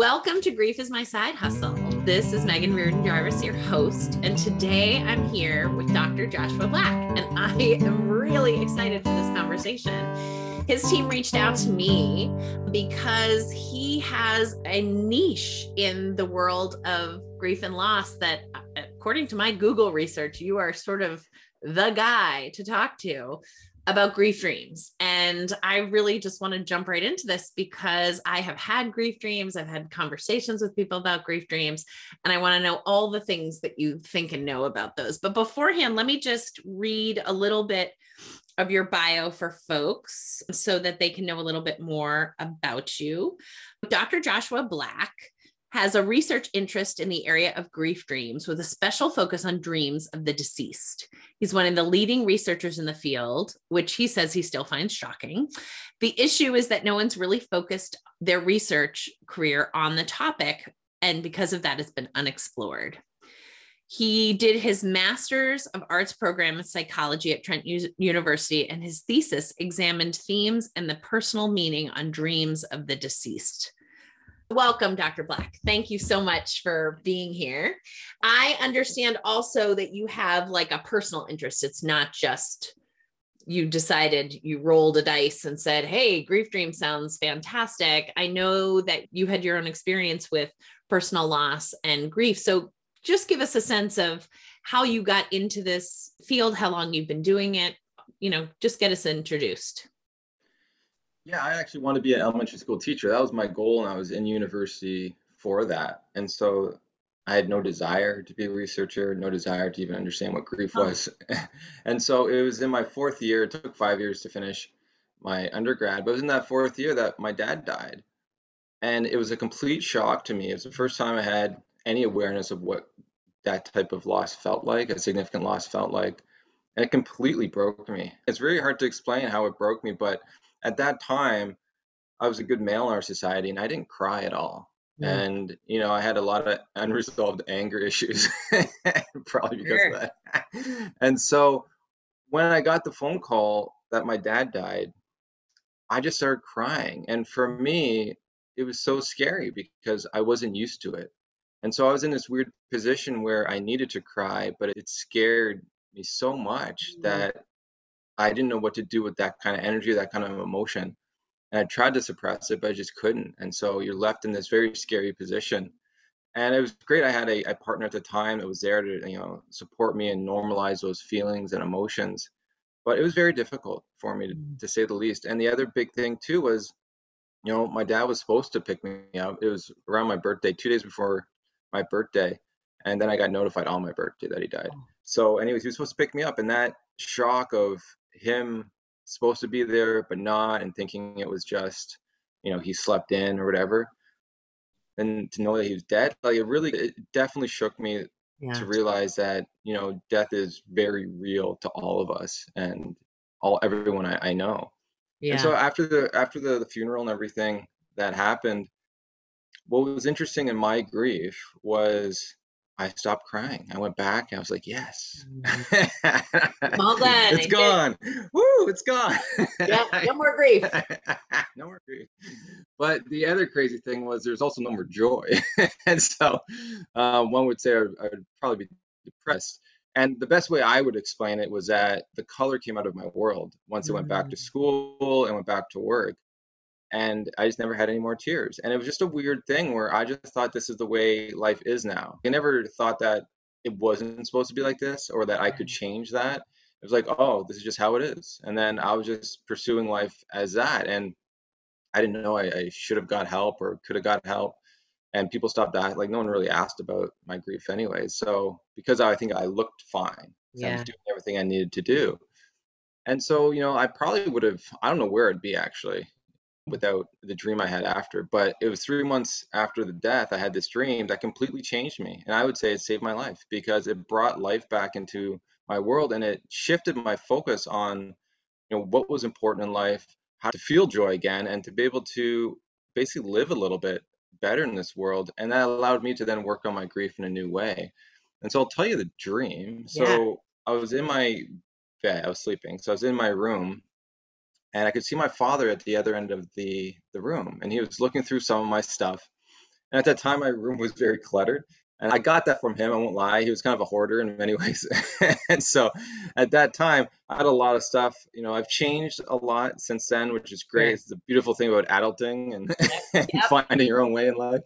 Welcome to Grief is My Side Hustle. This is Megan Reardon Jarvis, your host, and today I'm here with Dr. Joshua Black, and I am really excited for this conversation. His team reached out to me because he has a niche in the world of grief and loss that, according to my Google research, you are sort of the guy to talk to about grief dreams. And I really just want to jump right into this because I have had grief dreams. I've had conversations with people about grief dreams, and I want to know all the things that you think and know about those. But beforehand, let me just read a little bit of your bio for folks so that they can know a little bit more about you. Dr. Joshua Black has a research interest in the area of grief dreams with a special focus on dreams of the deceased. He's one of the leading researchers in the field, which he says he still finds shocking. The issue is that no one's really focused their research career on the topic, and because of that, it's been unexplored. He did his master's of arts program in psychology at Trent U- University, and his thesis examined themes and the personal meaning on dreams of the deceased. Welcome, Dr. Black. Thank you so much for being here. I understand also that you have like a personal interest. It's not just you decided you rolled a dice and said, Hey, grief dream sounds fantastic. I know that you had your own experience with personal loss and grief. So just give us a sense of how you got into this field, how long you've been doing it. You know, just get us introduced. Yeah, I actually want to be an elementary school teacher. That was my goal, and I was in university for that. And so I had no desire to be a researcher, no desire to even understand what grief was. and so it was in my fourth year, it took five years to finish my undergrad, but it was in that fourth year that my dad died. And it was a complete shock to me. It was the first time I had any awareness of what that type of loss felt like, a significant loss felt like. And it completely broke me. It's very hard to explain how it broke me, but at that time, I was a good male in our society and I didn't cry at all. Mm. And, you know, I had a lot of unresolved anger issues, probably because sure. of that. and so when I got the phone call that my dad died, I just started crying. And for me, it was so scary because I wasn't used to it. And so I was in this weird position where I needed to cry, but it scared me so much mm. that I didn't know what to do with that kind of energy, that kind of emotion. And I tried to suppress it, but I just couldn't. And so you're left in this very scary position. And it was great. I had a, a partner at the time that was there to, you know, support me and normalize those feelings and emotions. But it was very difficult for me to, mm. to say the least. And the other big thing too was, you know, my dad was supposed to pick me up. It was around my birthday, two days before my birthday. And then I got notified on my birthday that he died. Oh. So, anyways, he was supposed to pick me up. And that shock of him supposed to be there but not and thinking it was just you know he slept in or whatever and to know that he was dead like it really it definitely shook me yeah. to realize that you know death is very real to all of us and all everyone i, I know yeah. and so after the after the, the funeral and everything that happened what was interesting in my grief was I stopped crying. I went back and I was like, yes. Mm-hmm. Well done. it's gone. Woo, it's gone. yeah, no more grief. no more grief. But the other crazy thing was there's also no more joy. and so um, one would say I would probably be depressed. And the best way I would explain it was that the color came out of my world once mm-hmm. I went back to mm. school and went back to work and I just never had any more tears. And it was just a weird thing where I just thought this is the way life is now. I never thought that it wasn't supposed to be like this or that I could mm-hmm. change that. It was like, oh, this is just how it is. And then I was just pursuing life as that. And I didn't know I, I should have got help or could have got help. And people stopped that. Like no one really asked about my grief anyway. So because I think I looked fine, yeah. I was doing everything I needed to do. And so, you know, I probably would have, I don't know where I'd be actually without the dream I had after. But it was three months after the death, I had this dream that completely changed me. And I would say it saved my life because it brought life back into my world and it shifted my focus on you know what was important in life, how to feel joy again, and to be able to basically live a little bit better in this world. And that allowed me to then work on my grief in a new way. And so I'll tell you the dream. So yeah. I was in my bed, I was sleeping. So I was in my room and I could see my father at the other end of the the room, and he was looking through some of my stuff, And at that time, my room was very cluttered. And I got that from him. I won't lie. He was kind of a hoarder in many ways. and so at that time, I had a lot of stuff. You know, I've changed a lot since then, which is great. It's the beautiful thing about adulting and, yep. and finding your own way in life.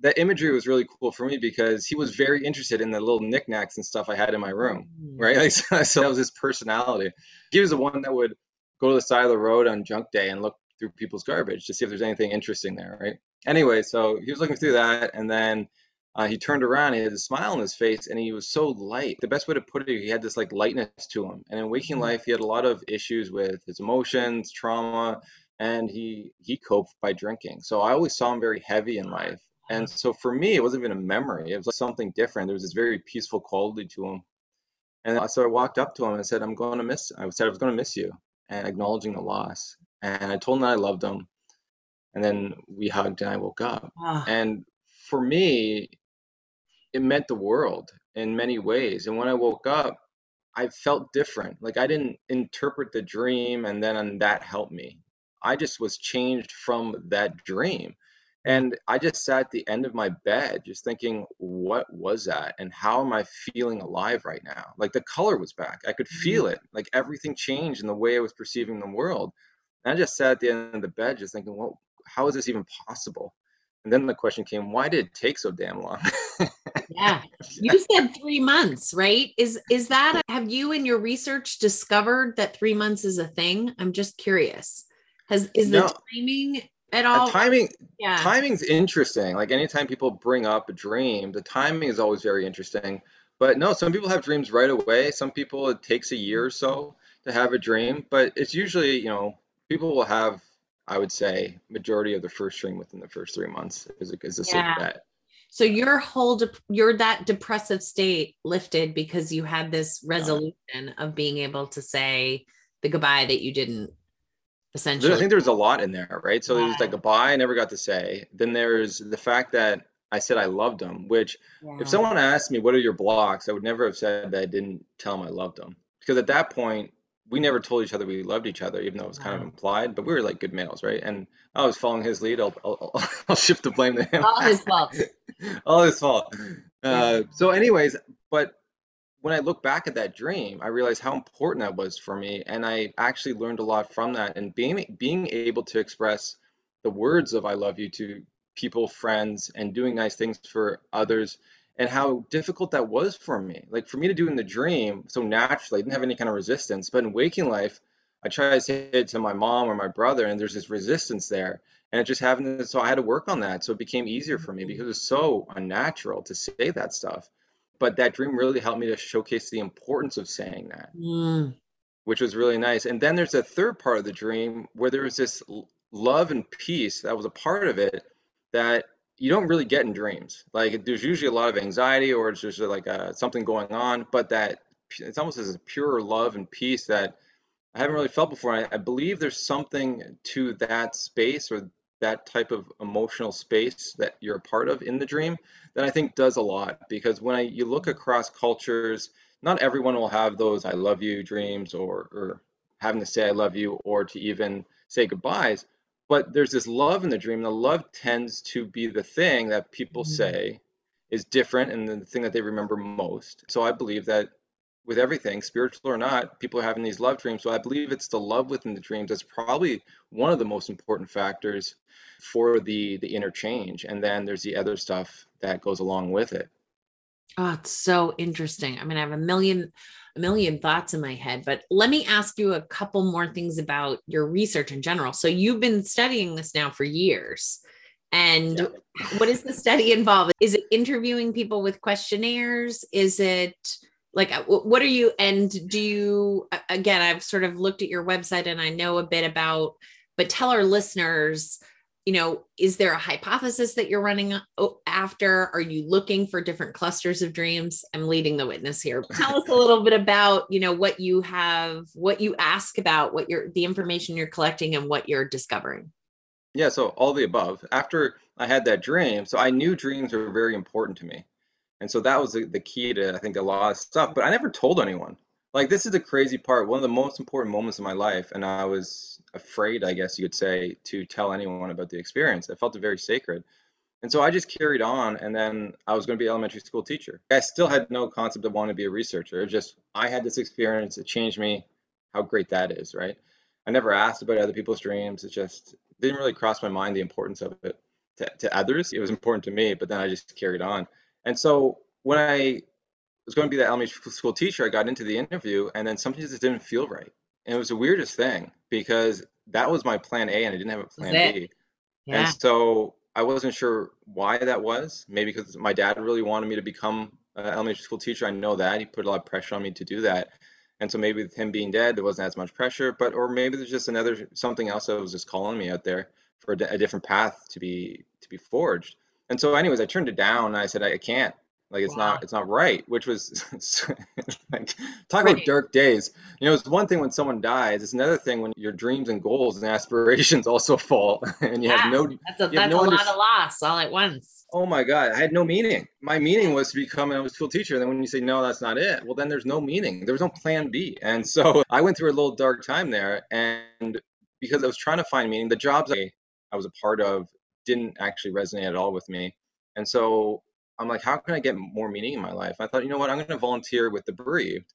That imagery was really cool for me because he was very interested in the little knickknacks and stuff I had in my room, mm. right? Like, so, so that was his personality. He was the one that would go to the side of the road on junk day and look through people's garbage to see if there's anything interesting there, right? Anyway, so he was looking through that, and then uh, he turned around, he had a smile on his face, and he was so light. The best way to put it, he had this like lightness to him. And in waking mm-hmm. life, he had a lot of issues with his emotions, trauma, and he he coped by drinking. So I always saw him very heavy in life. And so for me, it wasn't even a memory. It was like something different. There was this very peaceful quality to him. And so I walked up to him and said, "I'm going to miss." I said I was going to miss you, and acknowledging the loss. And I told him that I loved him. And then we hugged, and I woke up. Ah. And for me, it meant the world in many ways. And when I woke up, I felt different. Like I didn't interpret the dream and then that helped me. I just was changed from that dream. And I just sat at the end of my bed, just thinking, what was that? And how am I feeling alive right now? Like the color was back. I could feel mm-hmm. it. Like everything changed in the way I was perceiving the world. And I just sat at the end of the bed, just thinking, well, how is this even possible? And then the question came, why did it take so damn long? yeah. You said 3 months, right? Is is that have you in your research discovered that 3 months is a thing? I'm just curious. Has is the timing at uh, all? timing yeah. timing's interesting. Like anytime people bring up a dream, the timing is always very interesting. But no, some people have dreams right away. Some people it takes a year or so to have a dream, but it's usually, you know, people will have I would say majority of the first dream within the first three months is a, is a yeah. safe bet. So your whole de- you're that depressive state lifted because you had this resolution yeah. of being able to say the goodbye that you didn't essentially. I think there's a lot in there, right? So yeah. there's like goodbye I never got to say. Then there's the fact that I said I loved them, which yeah. if someone asked me what are your blocks, I would never have said that I didn't tell them I loved them because at that point we never told each other we loved each other, even though it was kind of implied. But we were like good males, right? And I was following his lead. I'll I'll, I'll shift the blame to him. All his fault. All his fault. Uh, so, anyways, but when I look back at that dream, I realized how important that was for me, and I actually learned a lot from that. And being being able to express the words of "I love you" to people, friends, and doing nice things for others and how difficult that was for me. Like for me to do in the dream so naturally, I didn't have any kind of resistance. But in waking life, I try to say it to my mom or my brother, and there's this resistance there. And it just happened. So I had to work on that. So it became easier for me because it was so unnatural to say that stuff. But that dream really helped me to showcase the importance of saying that, mm. which was really nice. And then there's a third part of the dream where there was this love and peace that was a part of it that you don't really get in dreams. Like there's usually a lot of anxiety or it's just like a, uh, something going on, but that it's almost as a pure love and peace that I haven't really felt before. I, I believe there's something to that space or that type of emotional space that you're a part of in the dream that I think does a lot because when I, you look across cultures, not everyone will have those I love you dreams or, or having to say I love you or to even say goodbyes but there's this love in the dream. The love tends to be the thing that people mm-hmm. say is different and the thing that they remember most. So I believe that with everything, spiritual or not, people are having these love dreams. So I believe it's the love within the dreams that's probably one of the most important factors for the the interchange. And then there's the other stuff that goes along with it. Oh, it's so interesting. I mean, I have a million a million thoughts in my head, but let me ask you a couple more things about your research in general. So you've been studying this now for years. And yeah. what does the study involve? Is it interviewing people with questionnaires? Is it like uh, what are you and do you again I've sort of looked at your website and I know a bit about but tell our listeners you know, is there a hypothesis that you're running after? Are you looking for different clusters of dreams? I'm leading the witness here. Tell us a little bit about, you know, what you have, what you ask about, what you're, the information you're collecting and what you're discovering. Yeah, so all the above. After I had that dream, so I knew dreams were very important to me. And so that was the, the key to, I think, a lot of stuff, but I never told anyone. Like, this is the crazy part. One of the most important moments of my life. And I was afraid, I guess you could say, to tell anyone about the experience. I felt it very sacred. And so I just carried on, and then I was going to be elementary school teacher. I still had no concept of wanting to be a researcher. It just I had this experience. It changed me. How great that is, right? I never asked about other people's dreams. It just didn't really cross my mind the importance of it to, to others. It was important to me, but then I just carried on. And so when I was going to be that elementary school teacher, I got into the interview, and then something just didn't feel right. And it was the weirdest thing because that was my plan A, and I didn't have a plan B. Yeah. And so I wasn't sure why that was. Maybe because my dad really wanted me to become an elementary school teacher. I know that he put a lot of pressure on me to do that. And so maybe with him being dead, there wasn't as much pressure. But or maybe there's just another something else that was just calling me out there for a, a different path to be to be forged. And so, anyways, I turned it down. And I said I can't. Like it's wow. not it's not right, which was like talk right. about dark days. You know, it's one thing when someone dies. It's another thing when your dreams and goals and aspirations also fall, and you yeah, have no. That's a, that's no a lot of loss all at once. Oh my God, I had no meaning. My meaning was to become a school teacher. And then when you say no, that's not it. Well, then there's no meaning. There was no plan B. And so I went through a little dark time there, and because I was trying to find meaning, the jobs I, I was a part of didn't actually resonate at all with me. And so I'm like, how can I get more meaning in my life? I thought, you know what, I'm going to volunteer with the bereaved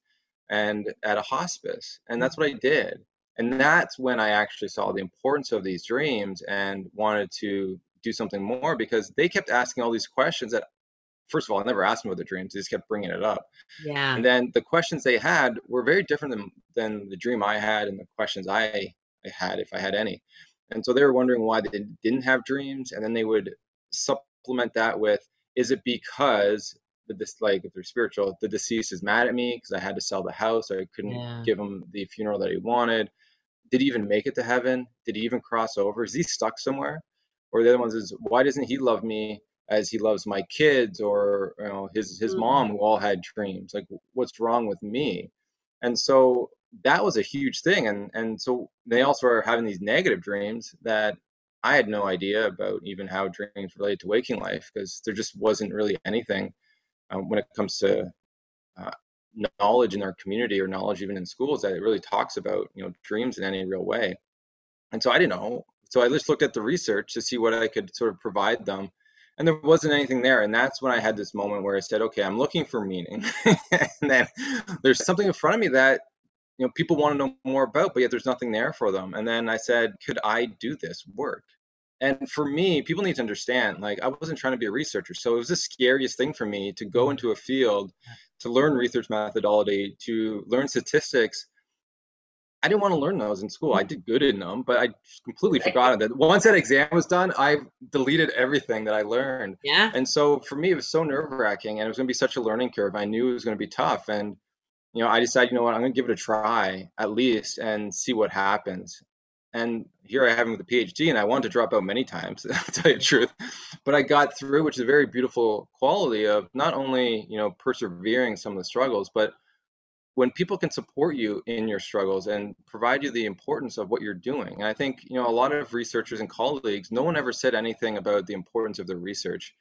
and at a hospice. And that's what I mm-hmm. did. And that's when I actually saw the importance of these dreams and wanted to do something more because they kept asking all these questions that, first of all, I never asked them about the dreams. They just kept bringing it up. Yeah. And then the questions they had were very different than, than the dream I had and the questions I, I had, if I had any. And so they were wondering why they didn't have dreams. And then they would supplement that with, is it because the this like if they're spiritual the deceased is mad at me because i had to sell the house or i couldn't yeah. give him the funeral that he wanted did he even make it to heaven did he even cross over is he stuck somewhere or the other ones is why doesn't he love me as he loves my kids or you know his his mm-hmm. mom who all had dreams like what's wrong with me and so that was a huge thing and and so they also are having these negative dreams that I had no idea about even how dreams relate to waking life because there just wasn't really anything um, when it comes to uh, knowledge in our community or knowledge even in schools that it really talks about you know dreams in any real way. And so I didn't know. So I just looked at the research to see what I could sort of provide them. And there wasn't anything there. And that's when I had this moment where I said, okay, I'm looking for meaning. and then there's something in front of me that you know people want to know more about but yet there's nothing there for them. And then i said could i do this work? And for me people need to understand like i wasn't trying to be a researcher. So it was the scariest thing for me to go into a field to learn research methodology to learn statistics. I didn't want to learn those in school. I did good in them but i completely forgot that once that exam was done i deleted everything that i learned. Yeah. And so for me it was so nerve-wracking and it was going to be such a learning curve. I knew it was going to be tough and you know, I decided, you know what, I'm going to give it a try at least and see what happens. And here I have him with a PhD, and I wanted to drop out many times, to tell you the truth. But I got through, which is a very beautiful quality of not only, you know, persevering some of the struggles, but when people can support you in your struggles and provide you the importance of what you're doing. And I think, you know, a lot of researchers and colleagues, no one ever said anything about the importance of their research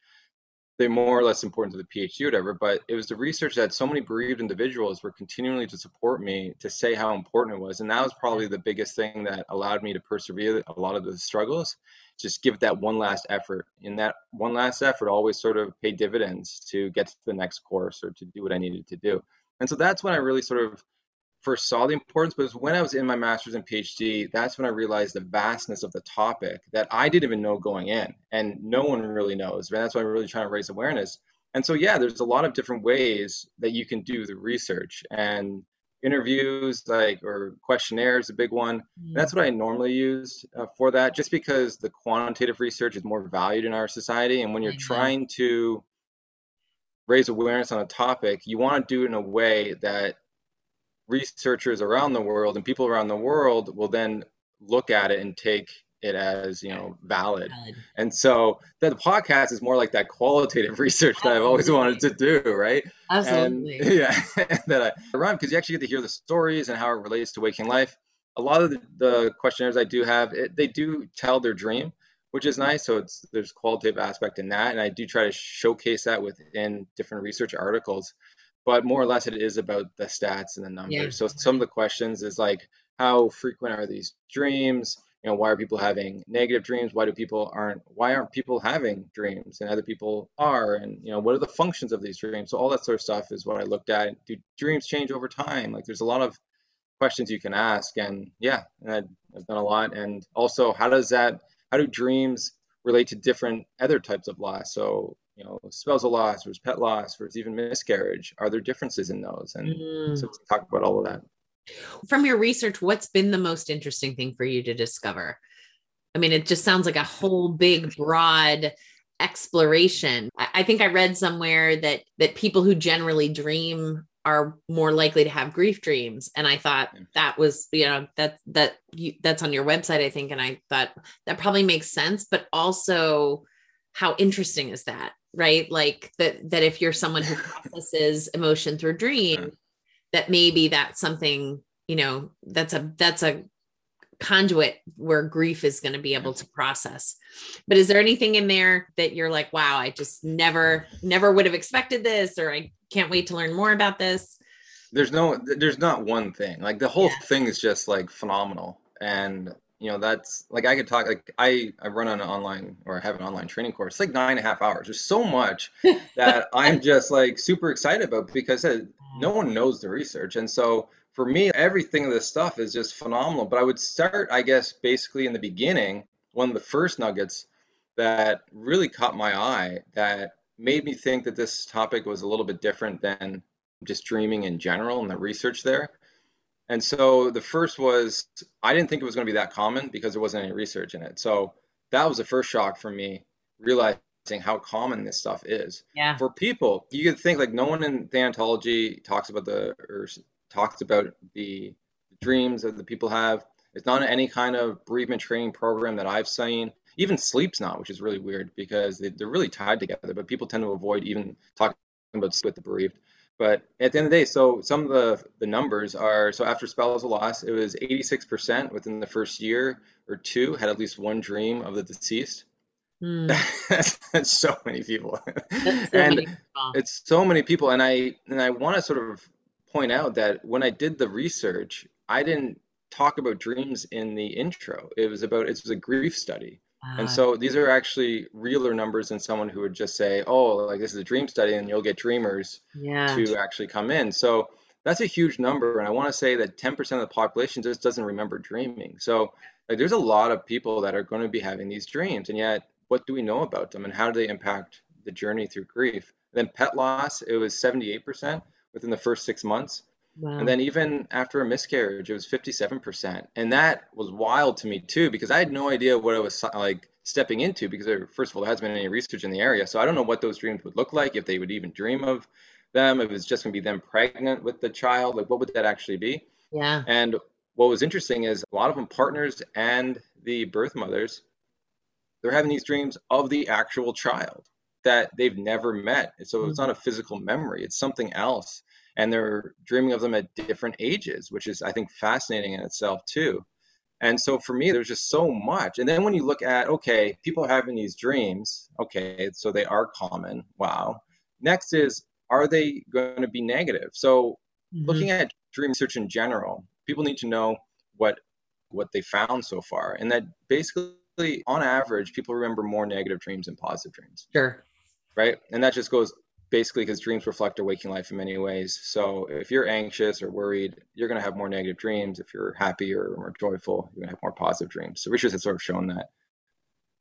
they're more or less important to the PhD whatever, but it was the research that so many bereaved individuals were continually to support me to say how important it was. And that was probably the biggest thing that allowed me to persevere a lot of the struggles. Just give that one last effort. And that one last effort always sort of paid dividends to get to the next course or to do what I needed to do. And so that's when I really sort of first saw the importance, but it was when I was in my master's and PhD, that's when I realized the vastness of the topic that I didn't even know going in, and no one really knows. And that's why I'm really trying to raise awareness. And so, yeah, there's a lot of different ways that you can do the research and interviews, like or questionnaires, a big one. Mm-hmm. That's what I normally use uh, for that, just because the quantitative research is more valued in our society, and when you're mm-hmm. trying to raise awareness on a topic, you want to do it in a way that researchers around the world and people around the world will then look at it and take it as you know valid. valid. And so the podcast is more like that qualitative research Absolutely. that I've always wanted to do, right? Absolutely. And, yeah, that I run because you actually get to hear the stories and how it relates to waking life. A lot of the, the questionnaires I do have, it, they do tell their dream, which is nice. So it's there's qualitative aspect in that, and I do try to showcase that within different research articles but more or less it is about the stats and the numbers. Yeah. So some of the questions is like, how frequent are these dreams? you know why are people having negative dreams? Why do people aren't why aren't people having dreams and other people are? And you know what are the functions of these dreams? So all that sort of stuff is what i looked at. Do dreams change over time? Like there's a lot of questions you can ask and yeah i've done a lot. And also how does that how do dreams relate to different other types of loss so you know spousal loss versus pet loss versus even miscarriage are there differences in those and mm. so talk about all of that from your research, what's been the most interesting thing for you to discover? I mean, it just sounds like a whole big, broad exploration. I think I read somewhere that that people who generally dream are more likely to have grief dreams and i thought that was you know that that you, that's on your website i think and i thought that probably makes sense but also how interesting is that right? Like that that if you're someone who processes emotion through dream that maybe that's something you know that's a that's a conduit where grief is going to be able to process. But is there anything in there that you're like wow i just never never would have expected this or i can't wait to learn more about this there's no there's not one thing. Like the whole yeah. thing is just like phenomenal. And you know that's like i could talk like i i run an online or I have an online training course it's like nine and a half hours there's so much that i'm just like super excited about because uh, no mm. one knows the research. And so for me, everything of this stuff is just phenomenal. But I would start, I guess, basically in the beginning, one of the first nuggets that really caught my eye that made me think that this topic was a little bit different than just dreaming in general and the research there. And so the first was I didn't think it was going to be that common because there wasn't any research in it. So that was the first shock for me, realizing how common this stuff is. Yeah. For people, you could think like no one in thanatology talks about the or talks about the dreams that the people have. It's not any kind of bereavement training program that I've seen. Even sleep's not, which is really weird because they, are really tied together. But people tend to avoid even talking about with the bereaved. But at the end of the day, so some of the, the numbers are so after spousal loss, it was 86% within the first year or two had at least one dream of the deceased. That's, hmm. so many people. So and many people. it's so many people. And I and I want to sort of point out that when I did the research, I didn't talk about dreams in the intro. It was about it was a grief study. And ah. so these are actually realer numbers than someone who would just say, "Oh, like this is a dream study, and you'll get dreamers yeah. to actually come in." So that's a huge number, and I want to say that 10% of the population just doesn't remember dreaming. So like, there's a lot of people that are going to be having these dreams, and yet what do we know about them and how do they impact the journey through grief? then pet loss, it was 78% within the first six months. Wow. And then even after a miscarriage, it was 57%. And that was wild to me too, because I had no idea what I was like stepping into because there, first of all, there hasn't been any research in the area. So I don't know what those dreams would look like, if they would even dream of them, if it's just gonna be them pregnant with the child, like what would that actually be? Yeah. And what was interesting is a lot of them partners and the birth mothers they're having these dreams of the actual child that they've never met. So it's hmm. not a physical memory, it's something else. And they're dreaming of them at different ages, which is, I think, fascinating in itself, too. And so for me, there's just so much. And then when you look at, okay, people having these dreams, okay, so they are common. Wow. Next is, are they going to be negative? So mm-hmm. looking at dream research in general, people need to know what what they found so far. And that basically on average, people remember more negative dreams than positive dreams. Sure. Right. And that just goes basically because dreams reflect our waking life in many ways. So if you're anxious or worried, you're going to have more negative dreams. If you're happy or more joyful, you're going to have more positive dreams. So research has sort of shown that.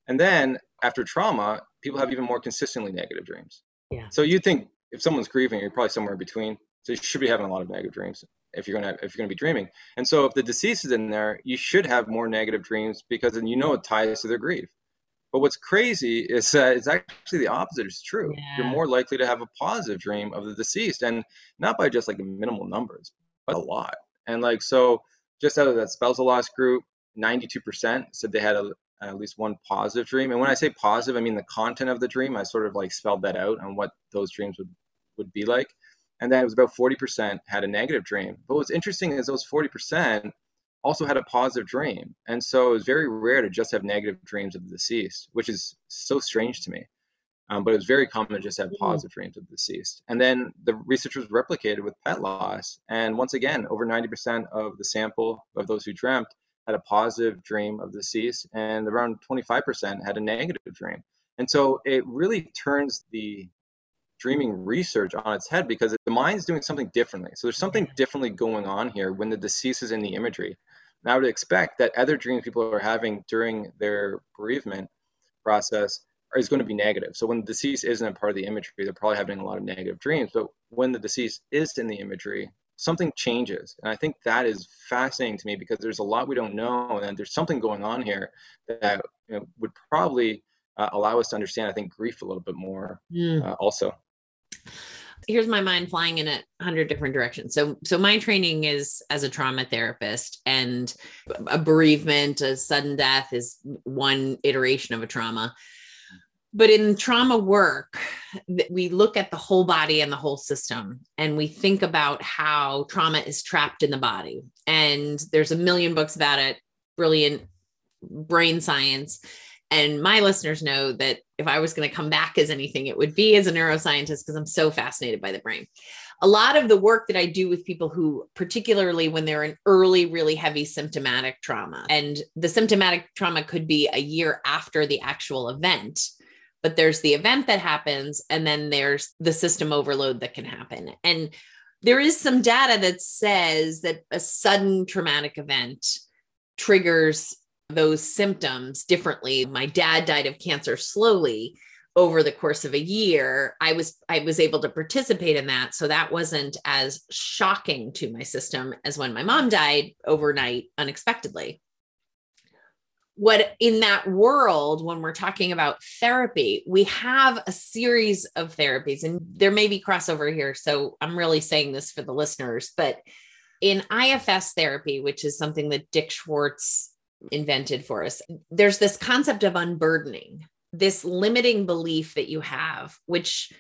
And then after trauma, people have even more consistently negative dreams. Yeah. So you think if someone's grieving, you're probably somewhere in between. So you should be having a lot of negative dreams if you're gonna if you're gonna be dreaming. And so if the deceased is in there, you should have more negative dreams because then you know it ties to their grief. But what's crazy is that it's actually the opposite is true. Yeah. You're more likely to have a positive dream of the deceased, and not by just like minimal numbers, but a lot. And like so, just out of that spells spousal loss group, 92% said they had a, at least one positive dream. And when I say positive, I mean the content of the dream. I sort of like spelled that out on what those dreams would would be like and then it was about 40% had a negative dream. But what's interesting is those 40% also had a positive dream. And so it was very rare to just have negative dreams of the deceased, which is so strange to me. Um, but it was very common to just have mm-hmm. positive dreams of the deceased. And then the research was replicated with pet loss. And once again, over 90% of the sample of those who dreamt had a positive dream of the deceased, and around 25% had a negative dream. And so it really turns the dreaming research on its head because the mind's doing something differently. So there's something differently going on here when the deceased is in the imagery. And I would expect that other dreams people are having during their bereavement process is going to be negative. So when the deceased isn't a part of the imagery, they're probably having a lot of negative dreams. But when the deceased is in the imagery, something changes. And I think that is fascinating to me because there's a lot we don't know, and there's something going on here that you know, would probably uh, allow us to understand, I think, grief a little bit more mm. uh, also. Here's my mind flying in a hundred different directions. So, so my training is as a trauma therapist, and a bereavement, a sudden death is one iteration of a trauma. But in trauma work we look at the whole body and the whole system and we think about how trauma is trapped in the body. And there's a million books about it brilliant brain science and my listeners know that if i was going to come back as anything it would be as a neuroscientist because i'm so fascinated by the brain. A lot of the work that I do with people who, particularly when they're in early, really heavy symptomatic trauma, and the symptomatic trauma could be a year after the actual event, but there's the event that happens and then there's the system overload that can happen. And there is some data that says that a sudden traumatic event triggers those symptoms differently. My dad died of cancer slowly over the course of a year. I was i was able to participate in that. So that wasn't as shocking to my system as when my mom died overnight unexpectedly. What in that world when we're talking about therapy we have a series of therapies and there may be crossover here. So i'm really saying this for the listeners but in ifs therapy which is something that dick schwartz invented for us. There's this concept of unburdening this limiting belief that you have which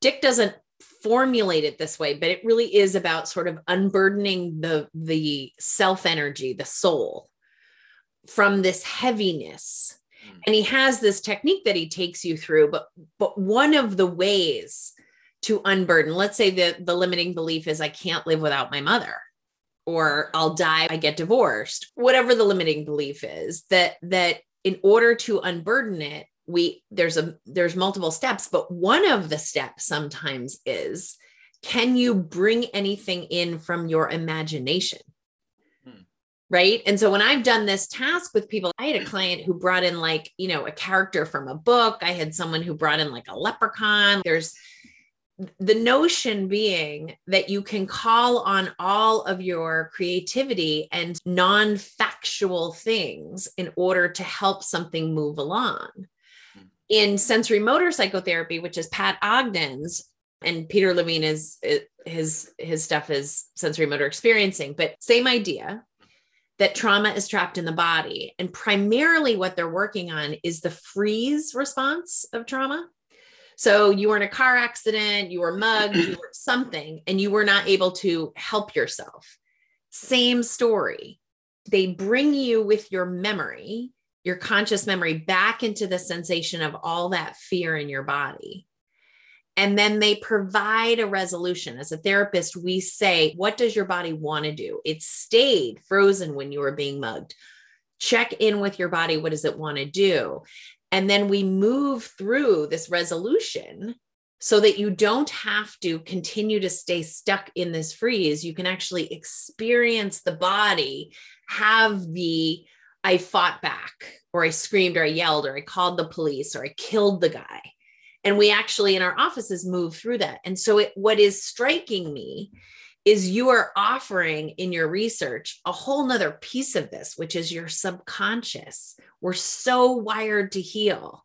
dick doesn't formulate it this way but it really is about sort of unburdening the the self energy the soul from this heaviness. Mm. and he has this technique that he takes you through but but one of the ways to unburden let's say the the limiting belief is i can't live without my mother or i'll die i get divorced whatever the limiting belief is that that in order to unburden it we there's a there's multiple steps but one of the steps sometimes is can you bring anything in from your imagination? Hmm. Right? And so when i've done this task with people i had a client who brought in like you know a character from a book. I had someone who brought in like a leprechaun. There's the notion being that you can call on all of your creativity and non-factual things in order to help something move along hmm. in sensorimotor psychotherapy which is pat ogden's and peter levine is his his stuff is sensory motor experiencing but same idea that trauma is trapped in the body. And primarily, what they're working on is the freeze response of trauma. So, you were in a car accident, you were mugged, you were something, and you were not able to help yourself. Same story. They bring you with your memory, your conscious memory, back into the sensation of all that fear in your body and then they provide a resolution. As a therapist, we say, What does your body want to do? It stayed frozen when you were being mugged. Check in with your body. What does it want to do? And then we move through this resolution so that you don't have to continue to stay stuck in this freeze. You can actually experience the body, have the I fought back, or I screamed, or I yelled, or I called the police, or I killed the guy and we actually in our offices move through that and so it, what is striking me is you are offering in your research a whole nother piece of this which is your subconscious. We're so wired to heal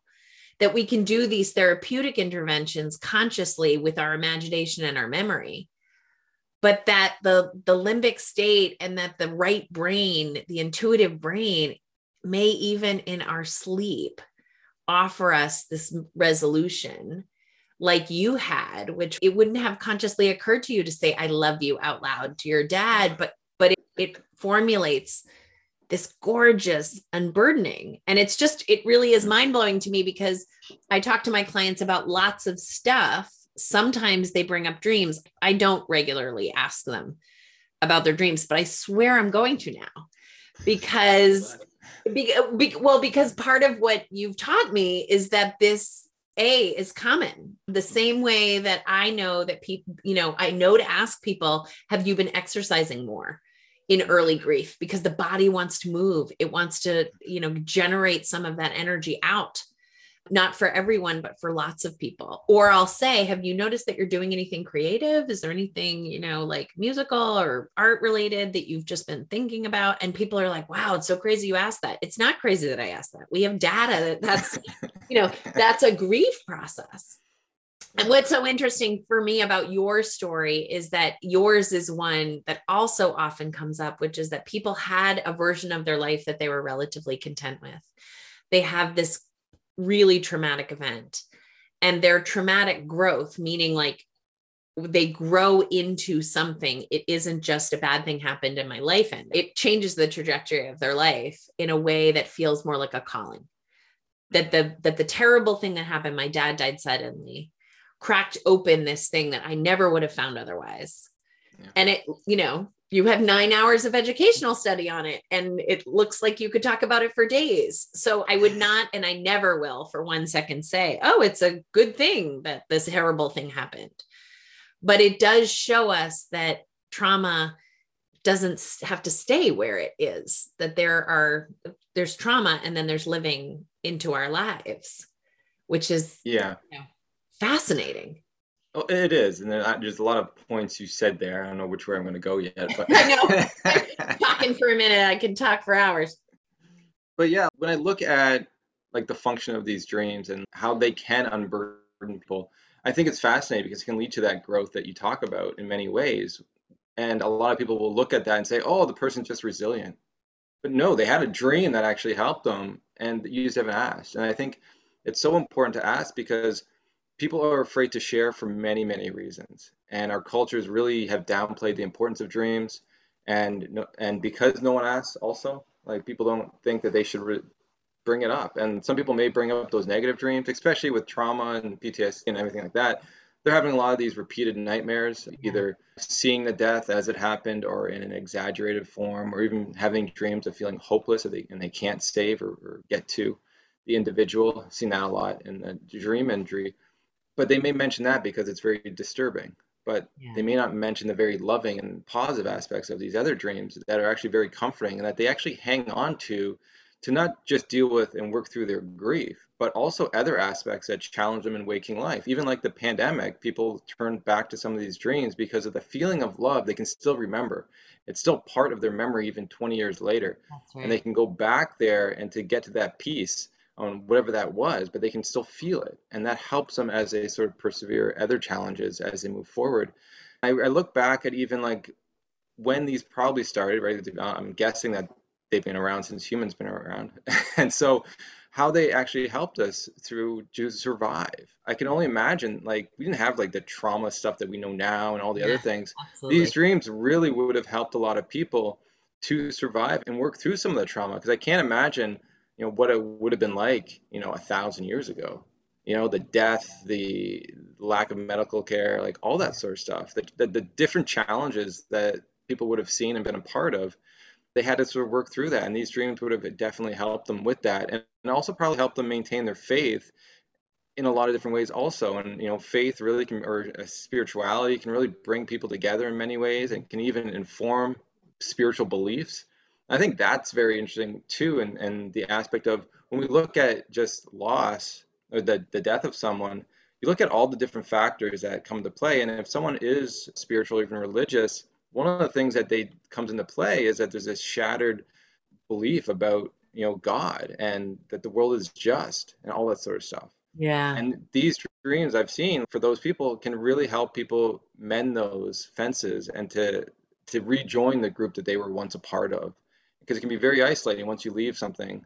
that we can do these therapeutic interventions consciously with our imagination and our memory. But that the the limbic state and that the right brain the intuitive brain may even in our sleep offer us this resolution like you had which it wouldn't have consciously occurred to you to say i love you out loud to your dad but but it, it formulates this gorgeous unburdening. And it's just it really is mind-blowing to me because i talk to my clients about lots of stuff. Sometimes they bring up dreams. I don't regularly ask them about their dreams but i swear i'm going to now because be, be, well because part of what you've taught me is that this a is common. The same way that i know that people you know i know to ask people have you been exercising more in early grief? Because the body wants to move. It wants to you know generate some of that energy out not for everyone but for lots of people. Or i'll say have you noticed that you're doing anything creative? Is there anything you know like musical or art related that you've just been thinking about? And people are like wow it's so crazy you asked that. It's not crazy that i asked that. We have data that that's you know that's a grief process. And what's so interesting for me about your story is that yours is one that also often comes up, which is that people had a version of their life that they were relatively content with. They have this really traumatic event, and their traumatic growth, meaning like they grow into something. It isn't just a bad thing happened in my life, and it changes the trajectory of their life in a way that feels more like a calling. That the that the terrible thing that happened, my dad died suddenly cracked open this thing that I never would have found otherwise. Yeah. And it, you know, you have nine hours of educational study on it, and it looks like you could talk about it for days. So I would not, and I never will for one second say, oh, it's a good thing that this terrible thing happened. But it does show us that trauma doesn't have to stay where it is, that there are, there's trauma and then there's living into our lives, which is, yeah. You know, fascinating. Oh, it is, and there's a lot of points you said there. I don't know which way I'm going to go yet, but I know. Talking for a minute, I can talk for hours. But yeah, when I look at like the function of these dreams and how they can unburden people, I think it's fascinating because it can lead to that growth that you talk about in many ways. And a lot of people will look at that and say, "Oh, the person's just resilient," but no, they had a dream that actually helped them, and you just haven't asked. And I think it's so important to ask because people are afraid to share for many, many reasons. And our cultures really have downplayed the importance of dreams. And no, and because no one asks, also like people don't think that they should re- bring it up. And some people may bring up those negative dreams, especially with trauma and PTSD and everything like that. They're having a lot of these repeated nightmares, either seeing the death as it happened or in an exaggerated form, or even having dreams of feeling hopeless and they, and they can't save or, or get to the individual. I've seen that a lot in the dream injury but they may mention that because it's very disturbing but yeah. they may not mention the very loving and positive aspects of these other dreams that are actually very comforting and that they actually hang on to to not just deal with and work through their grief but also other aspects that challenge them in waking life even like the pandemic people turn back to some of these dreams because of the feeling of love they can still remember it's still part of their memory even 20 years later right. and they can go back there and to get to that peace on whatever that was, but they can still feel it. And that helps them as they sort of persevere other challenges as they move forward. I, I look back at even like when these probably started, right? Um, I'm guessing that they've been around since humans been around. and so how they actually helped us through to survive. I can only imagine like we didn't have like the trauma stuff that we know now and all the yeah, other things. Absolutely. These dreams really would have helped a lot of people to survive and work through some of the trauma because I can't imagine you know what it would have been like you know a thousand years ago. You know the death the lack of medical care like all that sort of stuff. The, the, the, different challenges that people would have seen and been a part of they had to sort of work through that. And these dreams would have definitely helped them with that. And, and also probably helped them maintain their faith in a lot of different ways also. And you know faith really can or spirituality can really bring people together in many ways and can even inform spiritual beliefs I think that's very interesting too, and, and the aspect of when we look at just loss or the, the death of someone, you look at all the different factors that come to play. And if someone is spiritual, even religious, one of the things that they comes into play is that there's this shattered belief about you know God and that the world is just and all that sort of stuff. Yeah. And these dreams I've seen for those people can really help people mend those fences and to to rejoin the group that they were once a part of because it can be very isolating once you leave something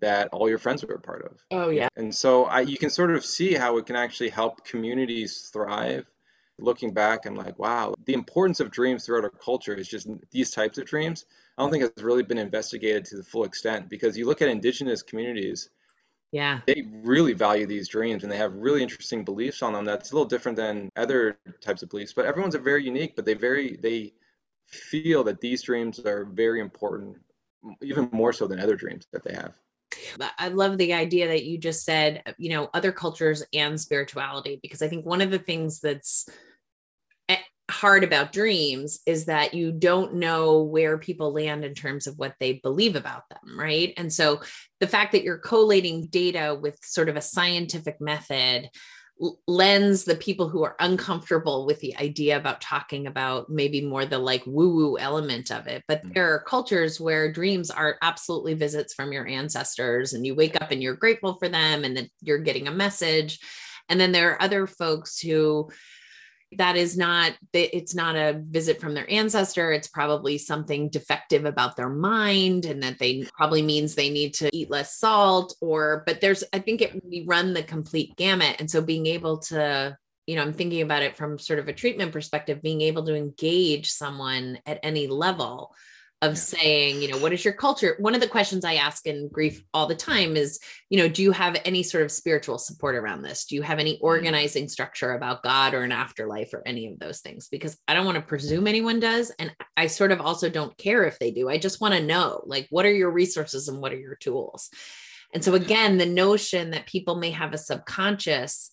that all your friends were a part of. Oh yeah. And so I, you can sort of see how it can actually help communities thrive. Looking back, I'm like, wow, the importance of dreams throughout our culture is just these types of dreams. I don't think has really been investigated to the full extent because you look at indigenous communities, yeah, they really value these dreams and they have really interesting beliefs on them. That's a little different than other types of beliefs, but everyone's are very unique. But they very they feel that these dreams are very important even more so than other dreams that they have. I love the idea that you just said, you know, other cultures and spirituality, because I think one of the things that's eh, hard about dreams is that you don't know where people land in terms of what they believe about them, right? And so the fact that you're collating data with sort of a scientific method lends the people who are uncomfortable with the idea about talking about maybe more the like woo woo element of it. But mm. there are cultures where dreams are absolutely visits from your ancestors, and you wake up and you're grateful for them, and then you're getting a message. And then there are other folks who that is not it's not a visit from their ancestor. It's probably something defective about their mind and that they probably means they need to eat less salt or but there's i think it we run the complete gamut. And so being able to you know i'm thinking about it from sort of a treatment perspective being able to engage someone at any level of yeah. saying, you know, what is your culture? One of the questions I ask in grief all the time is, you know, do you have any sort of spiritual support around this? Do you have any mm-hmm. organizing structure about God or an afterlife or any of those things? Because I don't want to presume anyone does. And I sort of also don't care if they do. I just want to know, like, what are your resources and what are your tools? And so, again, the notion that people may have a subconscious,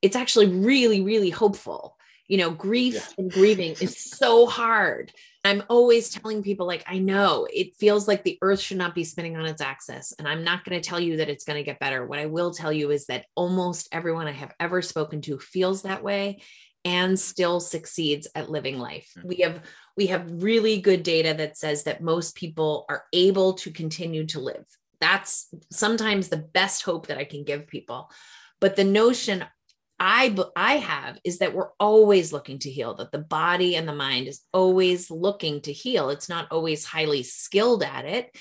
it's actually really, really hopeful you know grief yeah. and grieving is so hard i'm always telling people like i know it feels like the earth should not be spinning on its axis and i'm not going to tell you that it's going to get better. What i will tell you is that almost everyone i have ever spoken to feels that way and still succeeds at living life. Mm-hmm. we have we have really good data that says that most people are able to continue to live. That's sometimes the best hope that i can give people. But the notion I I have is that we're always looking to heal that the body and the mind is always looking to heal it's not always highly skilled at it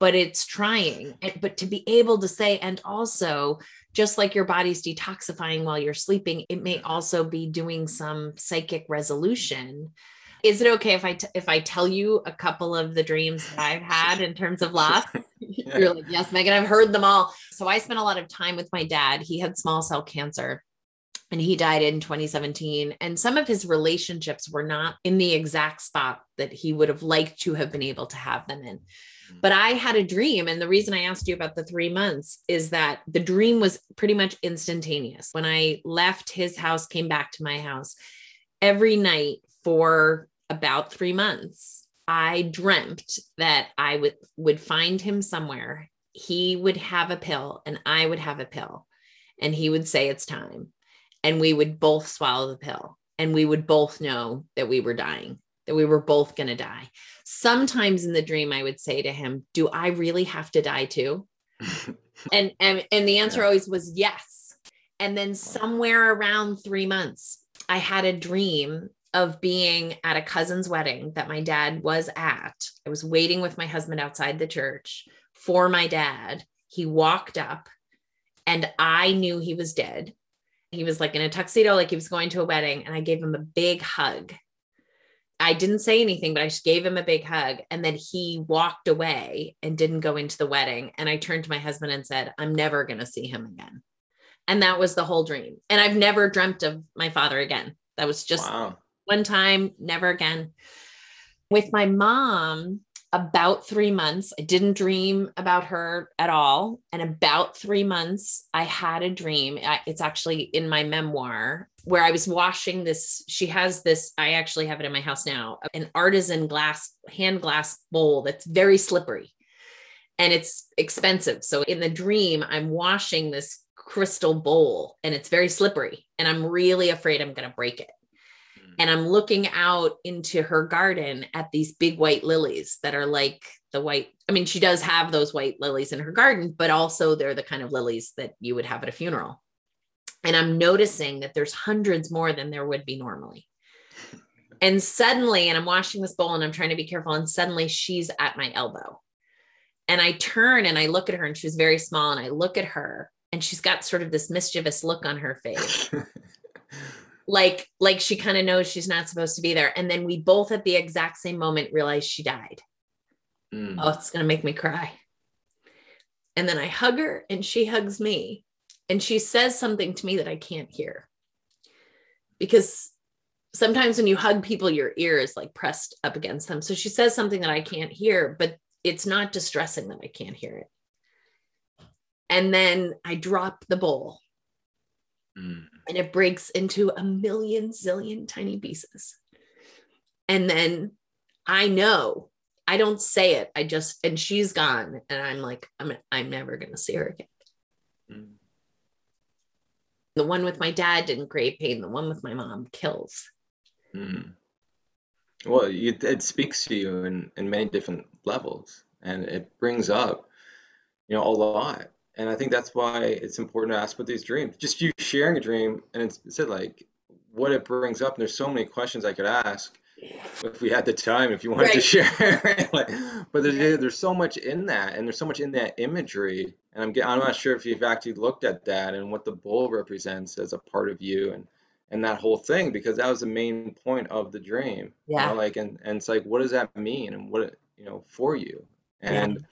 but it's trying but to be able to say and also just like your body's detoxifying while you're sleeping it may also be doing some psychic resolution is it okay if I t- if I tell you a couple of the dreams that I've had in terms of loss? You're like, yes, Megan, I've heard them all. So I spent a lot of time with my dad. He had small cell cancer and he died in 2017 and some of his relationships were not in the exact spot that he would have liked to have been able to have them in. Mm. but i had a dream and the reason i asked you about the 3 months is that the dream was pretty much instantaneous. When i left his house came back to my house every night for about 3 months. I dreamt that i would would find him somewhere. He would have a pill and i would have a pill and he would say it's time and we would both swallow the pill and we would both know that we were dying that we were both going to die. Sometimes in the dream i would say to him do i really have to die too? And, and and the answer yeah. always was yes. And then somewhere around 3 months i had a dream of being at a cousin's wedding that my dad was at. I was waiting with my husband outside the church for my dad. He walked up and i knew he was dead he was like in a tuxedo, like he was going to a wedding, and I gave him a big hug. I didn't say anything, but I just gave him a big hug. And then he walked away and didn't go into the wedding. And I turned to my husband and said, I'm never going to see him again. And that was the whole dream. And I've never dreamt of my father again. That was just wow. one time, never again. With my mom, about three months, I didn't dream about her at all. And about three months, I had a dream. It's actually in my memoir where I was washing this. She has this, I actually have it in my house now, an artisan glass, hand glass bowl that's very slippery and it's expensive. So in the dream, I'm washing this crystal bowl and it's very slippery and I'm really afraid I'm going to break it Mm. and I'm looking out into her garden at these big white lilies that are like the white. I mean, she does have those white lilies in her garden, but also they're the kind of lilies that you would have at a funeral. And I'm noticing that there's hundreds more than there would be normally. And suddenly, and I'm washing this bowl and I'm trying to be careful, and suddenly she's at my elbow. And I turn and I look at her, and she's very small. And I look at her, and she's got sort of this mischievous look on her face. like like she kind of knows she's not supposed to be there. And then we both at the exact same moment realize she died. Mm. oh it's going to make me cry. And then i hug her and she hugs me. And she says something to me that i can't hear. Because sometimes when you hug people your ear is like pressed up against them. So she says something that i can't hear but it's not distressing that I can't hear it. And then I drop the bowl mm. and it breaks into a million zillion tiny pieces. And then I know I don't say it. I just, and she's gone. And I'm like, I'm, I'm never going to see her again. Mm. The one with my dad didn't create pain. The one with my mom kills. Mm. Well, it, it speaks to you in, in many different levels and it brings up, you know, a lot. And I think that's why it's important to ask about these dreams. Just you sharing a dream and it's said like what it brings up. And there's so many questions I could ask if we had the time, if you wanted right. to share. like, but there's, there's so much in that, and there's so much in that imagery. And I'm I'm not sure if you've actually looked at that and what the bull represents as a part of you, and and that whole thing because that was the main point of the dream. Yeah. You know, like and and it's like what does that mean and what you know for you and. Yeah.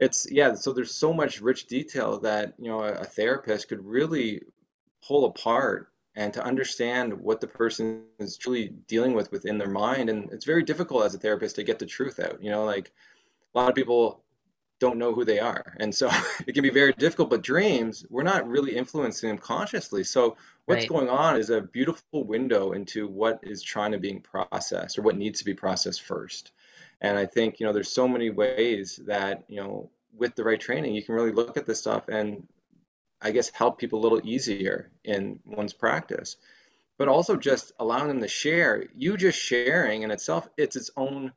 It's yeah, so there's so much rich detail that you know a, a therapist could really pull apart and to understand what the person is truly dealing with within their mind. And it's very difficult as a therapist to get the truth out. You know, like a lot of people don't know who they are. And so it can be very difficult. But dreams, we're not really influencing them consciously. So what's right. going on is a beautiful window into what is trying to being processed or what needs to be processed first. And I think, you know, there's so many ways that, you know, with the right training, you can really look at this stuff and I guess, help people a little easier in one's practice. But also just allowing them to share. You just sharing in itself, it's its own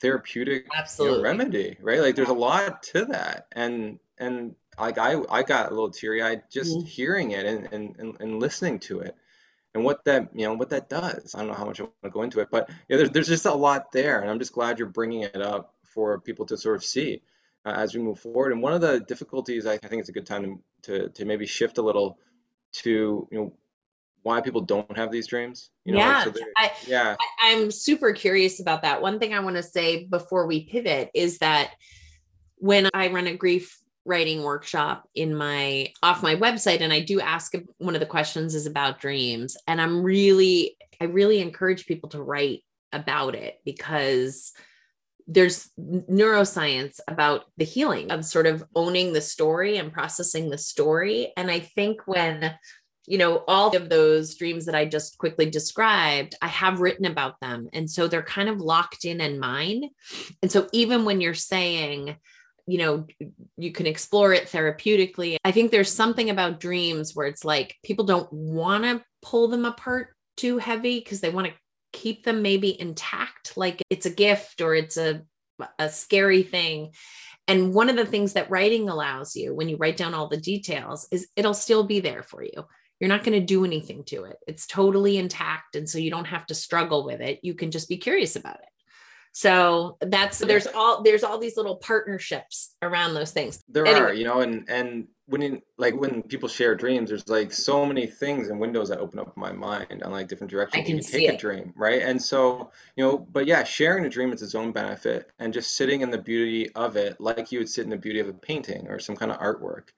therapeutic you know, remedy, right? Like there's a lot to that. And and like I I got a little teary eyed just mm-hmm. hearing it and, and, and, and listening to it and what that you know what that does. I don't know how much I want to go into it, but yeah, there's there's just a lot there, and I'm just glad you're bringing it up for people to sort of see uh, as we move forward. And one of the difficulties, I, I think it's a good time to, to, to maybe shift a little to, you know, why people don't have these dreams. You know, yeah, like so I, yeah. I, I'm super curious about that. One thing I want to say before we pivot is that when I run a grief writing workshop in my off my website and I do ask one of the questions is about dreams and I'm really I really encourage people to write about it because there's neuroscience about the healing of sort of owning the story and processing the story. And I think when, you know, all of those dreams that I just quickly described, I have written about them. And so they're kind of locked in in mine. And so even when you're saying, you know, you can explore it therapeutically, I think there's something about dreams where it's like people don't want to pull them apart too heavy because they want to keep them maybe intact like it's a gift or it's a a scary thing. And one of the things that writing allows you when you write down all the details is it'll still be there for you. You're not going to do anything to it. It's totally intact and so you don't have to struggle with it. You can just be curious about it so that's there's all there's all these little partnerships around those things there anyway. are you know and and when you, like when people share dreams, there's like so many things and windows that open up my mind on like different directions. I can you take it. a dream, right? And so you know, but yeah, sharing a dream is its own benefit, and just sitting in the beauty of it, like you would sit in the beauty of a painting or some kind of artwork,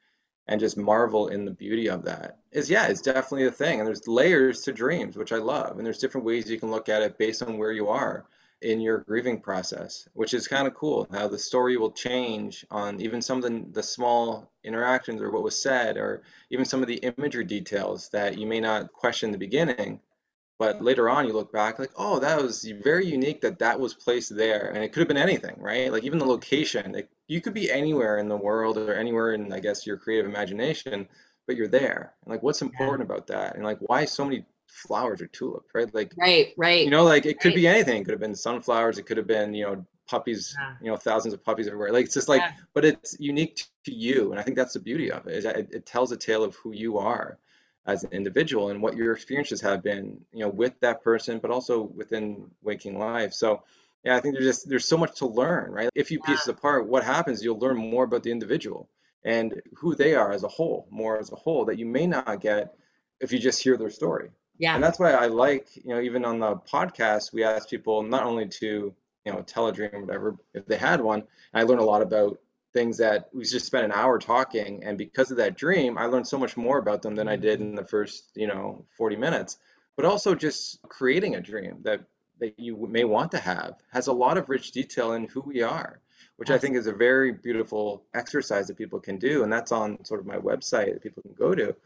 and just marvel in the beauty of that is yeah, it's definitely a thing. And there's layers to dreams, which I love, and there's different ways you can look at it based on where you are in your grieving process, which is kind of cool how the story will change on even some of the, the small interactions or what was said, or even some of the imagery details that you may not question in the beginning. But later on, you look back like, oh, that was very unique that that was placed there. And it could have been anything, right? Like even the location, it, you could be anywhere in the world or anywhere in, I guess, your creative imagination, but you're there. And like, what's important about that? And like, why so many flowers or tulips, right? Like right, right. You know, like it could right. be anything. It could have been sunflowers. It could have been, you know, puppies. Yeah. You know, thousands of puppies everywhere. Like it's just like, yeah. but it's unique to you, and I think that's the beauty of it. Is that it, it tells a tale of who you are as an individual and what your experiences have been, you know, with that person, but also within waking life. So. Yeah, I think there's just there's so much to learn, right? If you piece yeah. apart what happens, you'll learn more about the individual and who they are as a whole, more as a whole that you may not get if you just hear their story. Yeah. And that's why I like, you know, even on the podcast, we ask people not only to, you know, tell a dream or whatever, if they had one. I learned a lot about things that we just spent an hour talking. And because of that dream, I learned so much more about them than I mm-hmm. did in the first, you know, 40 minutes. But also just creating a dream that that you may want to have has a lot of rich detail in who we are. which I think is a very beautiful exercise that people can do. And that's on sort of my website that people can go to.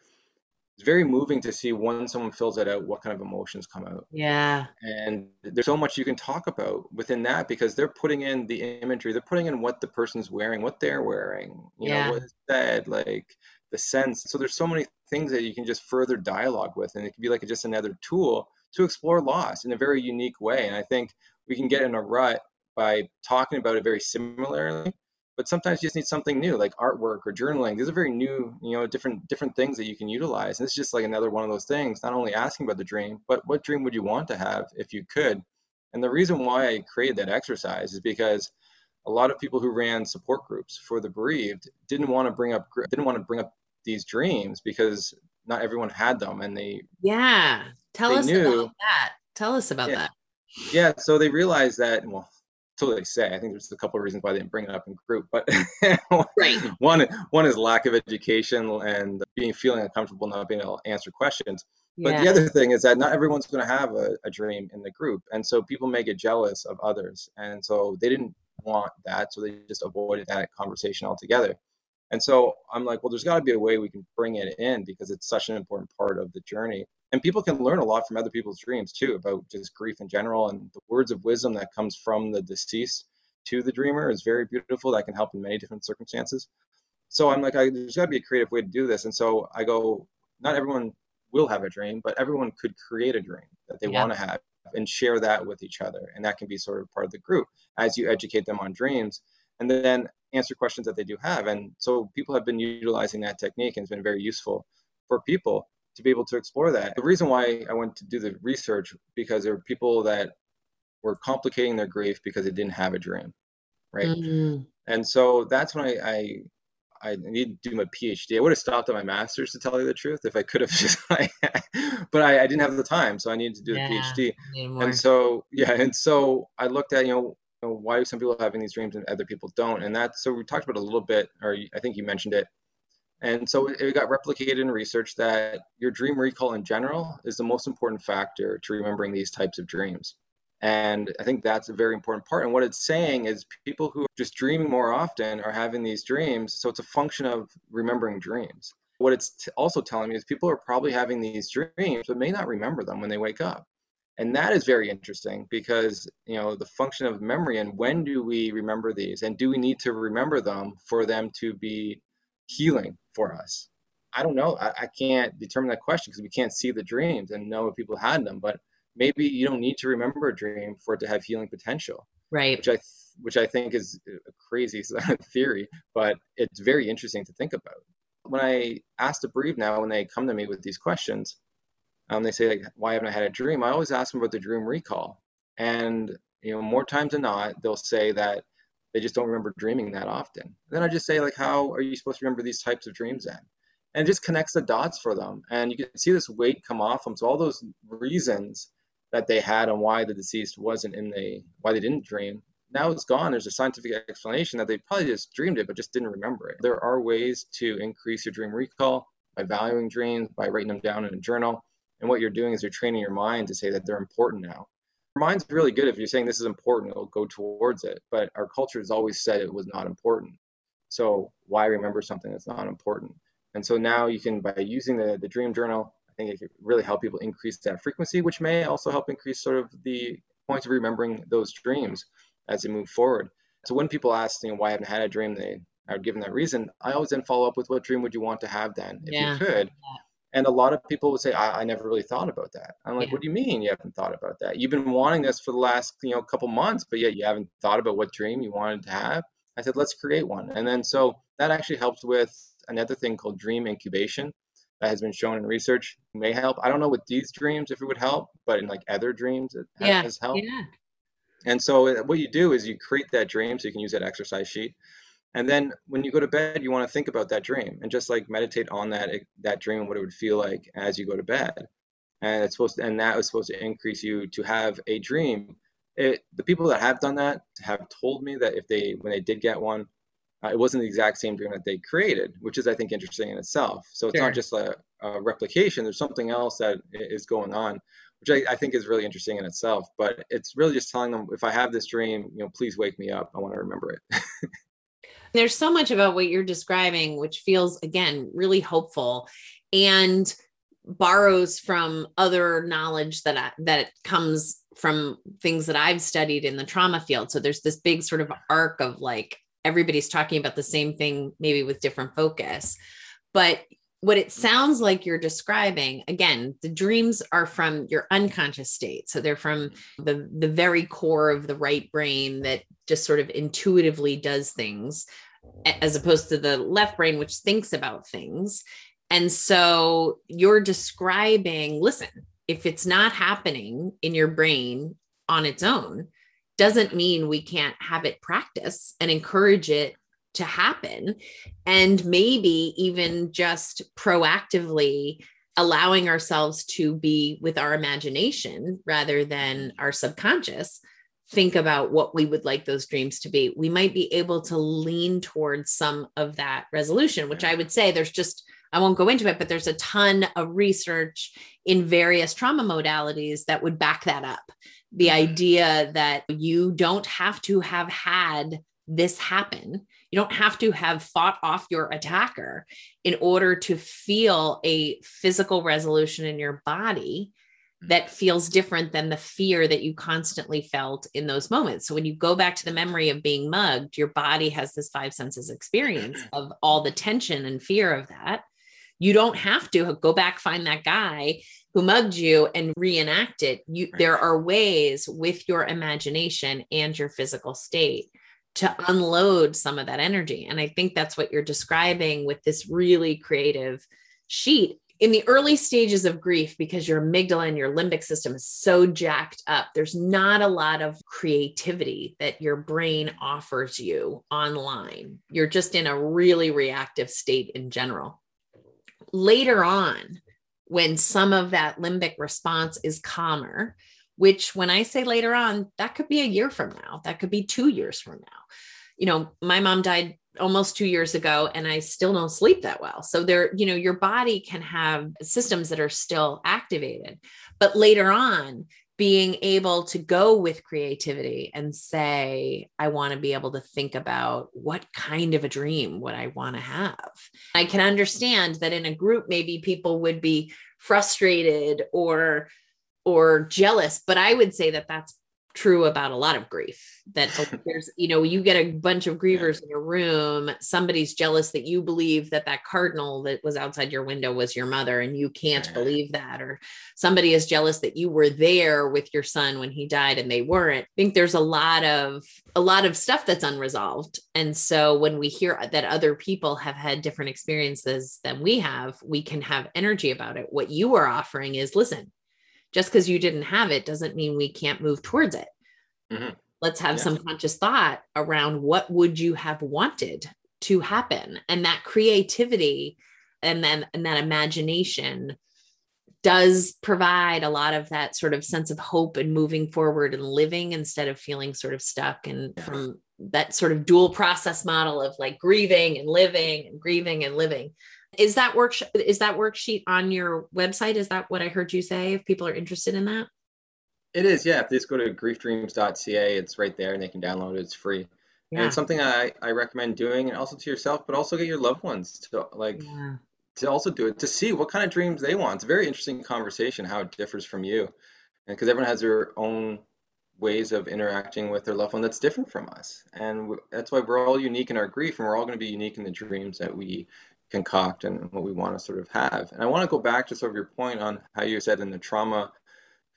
It's very moving to see when someone fills it out, what kind of emotions come out. Yeah. And there's so much you can talk about within that because they're putting in the imagery, they're putting in what the person's wearing, what they're wearing, you Yeah. know, what is said, like the sense. So there's so many things that you can just further dialogue with, and it can be like just another tool to explore loss in a very unique way. And I think we can get in a rut by talking about it very similarly but sometimes you just need something new like artwork or journaling these are very new you know different different things that you can utilize and it's just like another one of those things not only asking about the dream but what dream would you want to have if you could and the reason why i created that exercise is because a lot of people who ran support groups for the bereaved didn't want to bring up didn't want to bring up these dreams because not everyone had them and they Yeah. Tell They us knew- about that. Tell us about Yeah. that. yeah so they realized that well they say i think there's a couple of reasons why they didn't bring it up in group but Right. one one is lack of education and being feeling uncomfortable not being able to answer questions but yeah. the other thing is that not everyone's going to have a, a dream in the group and so people may get jealous of others and so they didn't want that so they just avoided that conversation altogether and so i'm like well there's got to be a way we can bring it in because it's such an important part of the journey and people can learn a lot from other people's dreams too about just grief in general and the words of wisdom that comes from the deceased to the dreamer is very beautiful that can help in many different circumstances so i'm like I, there's got to be a creative way to do this and so i go not everyone will have a dream but everyone could create a dream that they Yeah. want to have and share that with each other and that can be sort of part of the group as you educate them on dreams and then answer questions that they do have and so people have been utilizing that technique and it's been very useful for people to be able to explore that the reason why i went to do the research because there were people that were complicating their grief because they didn't have a dream right Mm, and so that's when I, I I needed to do my PhD. I would have stopped at my master's to tell you the truth if I could have just, but I, I didn't have the time, so I needed to do Yeah. a PhD. And so yeah, and so I looked at you know, you know why do some people having these dreams and other people don't, and that so we talked about a little bit, or I think you mentioned it. And so it got replicated in research that your dream recall in general is the most important factor to remembering these types of dreams. And I think that's a very important part. And what it's saying is people who are just dreaming more often are having these dreams. So it's a function of remembering dreams. What it's t- also telling me is people are probably having these dreams, but may not remember them when they wake up. And that is very interesting because, you know, the function of memory and when do we remember these? And do we need to remember them for them to be healing for us? I don't know. I, I can't determine that question because we can't see the dreams and know if people had them. But maybe you don't need to remember a dream for it to have healing potential, right. which I th- which I think is a crazy theory, but it's very interesting to think about. When I ask the bereaved now, when they come to me with these questions, um, they say like, "Why haven't I had a dream?" I always ask them about the dream recall, and you know, more times than not, they'll say that they just don't remember dreaming that often. then I just say like, "How are you supposed to remember these types of dreams then?" And it just connects the dots for them, and you can see this weight come off them. So all those reasons that they had on why the deceased wasn't in the why they didn't dream now it's gone there's a scientific explanation that they probably just dreamed it but just didn't remember it there are ways to increase your dream recall by valuing dreams by writing them down in a journal and what you're doing is you're training your mind to say that they're important now mind's really good if you're saying this is important it'll go towards it but our culture has always said it was not important. So why remember something that's not important? And so now you can by using the, the dream journal i think it can really help people increase that frequency which may also help increase sort of the points of remembering those dreams as they move forward. So when people ask you know why i haven't had a dream they are given that reason. I always then follow up with what dream would you want to have then? If Yeah. you could and a lot of people would say I, I never really thought about that i'm like Yeah. what do you mean you haven't thought about that you've been wanting this for the last you know couple months but yet you haven't thought about what dream you wanted to have i said let's create one and then so that actually helps with another thing called dream incubation that has been shown in research may help i don't know with these dreams if it would help but in like other dreams it Yeah. has helped Yeah. and so uh, what you do is you create that dream so you can use that exercise sheet. And then when you go to bed, you want to think about that dream and just like meditate on that that dream and what it would feel like as you go to bed. And it's supposed to, and that was supposed to increase you to have a dream. It, the people that have done that have told me that if they when they did get one, uh, it wasn't the exact same dream that they created, which is, I think, interesting in itself. So it's sure. not just a, a, replication, there's something else that is going on, which I, I, think is really interesting in itself. But it's really just telling them if I have this dream, you know, please wake me up. I want to remember it. There's so much about what you're describing, which feels, again, really hopeful and borrows from other knowledge that I, that comes from things that I've studied in the trauma field. So there's this big sort of arc of like everybody's talking about the same thing, maybe with different focus. But what it sounds like you're describing again the dreams are from your unconscious state so they're from the the very core of the right brain that just sort of intuitively does things as opposed to the left brain which thinks about things. And so you're describing listen if it's not happening in your brain on its own doesn't mean we can't have it practice and encourage it to happen. And maybe even just proactively allowing ourselves to be with our imagination rather than our subconscious think about what we would like those dreams to be we might be able to lean towards some of that resolution which i would say there's just i won't go into it but there's a ton of research in various trauma modalities that would back that up the mm-hmm. idea that you don't have to have had this happen. You don't have to have fought off your attacker in order to feel a physical resolution in your body. That feels different than the fear that you constantly felt in those moments. So when you go back to the memory of being mugged, your body has this five senses experience of all the tension and fear of that. You don't have to go back find that guy who mugged you and reenact it you there are ways with your imagination and your physical state to unload some of that energy and i think that's what you're describing with this really creative sheet in the early stages of grief because your amygdala and your limbic system is so jacked up there's not a lot of creativity that your brain offers you online you're just in a really reactive state in general later on when some of that limbic response is calmer, which when I say later on, that could be a year from now, that could be two years from now. You know, my mom died almost two years ago and I still don't sleep that well. So there, you know, your body can have systems that are still activated. But later on, being able to go with creativity and say, I want to be able to think about what kind of a dream would I want to have. I can understand that in a group, maybe people would be frustrated or or jealous, but I would say that that's true about a lot of grief that oh, there's you know you get a bunch of grievers in a room somebody's jealous that you believe that that cardinal that was outside your window was your mother and you can't believe that or somebody is jealous that you were there with your son when he died and they weren't. I think there's a lot of a lot of stuff that's unresolved. And so when we hear that other people have had different experiences than we have we can have energy about it. What you are offering is listen just because you didn't have it doesn't mean we can't move towards it. Mm-hmm. Let's have yeah. some conscious thought around what would you have wanted to happen and that creativity and then and that imagination does provide a lot of that sort of sense of hope and moving forward and living instead of feeling sort of stuck and yeah. from that sort of dual process model of like grieving and living and grieving and living is that work is that worksheet on your website? Is that what i heard you say if people are interested in that? It is yeah. If they just go to griefdreams.ca it's right there and they can download it. It's free. Yeah. and it's something I, I recommend doing and also to yourself but also get your loved ones to like yeah. to also do it to see what kind of dreams they want. It's a very interesting conversation how it differs from you and because everyone has their own ways of interacting with their loved one that's different from us. And that's why we're all unique in our grief and we're all going to be unique in the dreams that we concoct and what we want to sort of have. And I want to go back to sort of your point on how you said in the trauma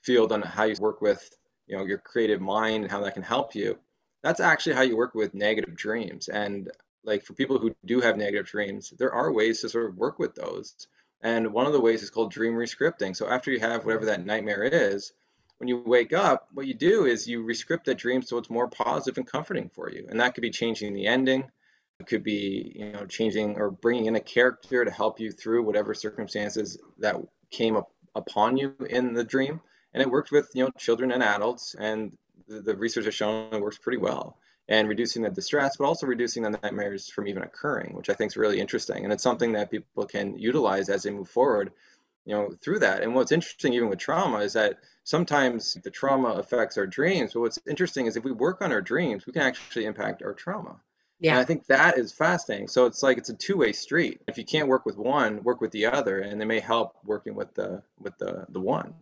field on how you work with you know your creative mind and how that can help you. That's actually how you work with negative dreams. And like for people who do have negative dreams, there are ways to sort of work with those. And one of the ways is called dream rescripting. So after you have whatever that nightmare is, when you wake up, what you do is you rescript that dream so it's more positive and comforting for you. And that could be changing the ending. Could be, you know, changing or bringing in a character to help you through whatever circumstances that came up upon you in the dream. And it worked with, you know, children and adults, and the, the research has shown it works pretty well. and reducing the distress, but also reducing the nightmares from even occurring, which I think is really interesting. And it's something that people can utilize as they move forward, you know, through that. And what's interesting, even with trauma, is that sometimes the trauma affects our dreams. But what's interesting is if we work on our dreams, we can actually impact our trauma. Yeah. And I think that is fascinating. So it's like it's a two-way street. If you can't work with one, work with the other, and they may help working with the with the the one.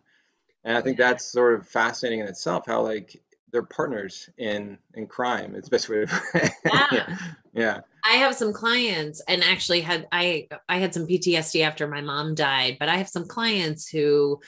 And I think that's sort of fascinating in itself. How like they're partners in in crime. It's the best way to yeah. yeah. I have some clients and actually had I I had some PTSD after my mom died, but I have some clients who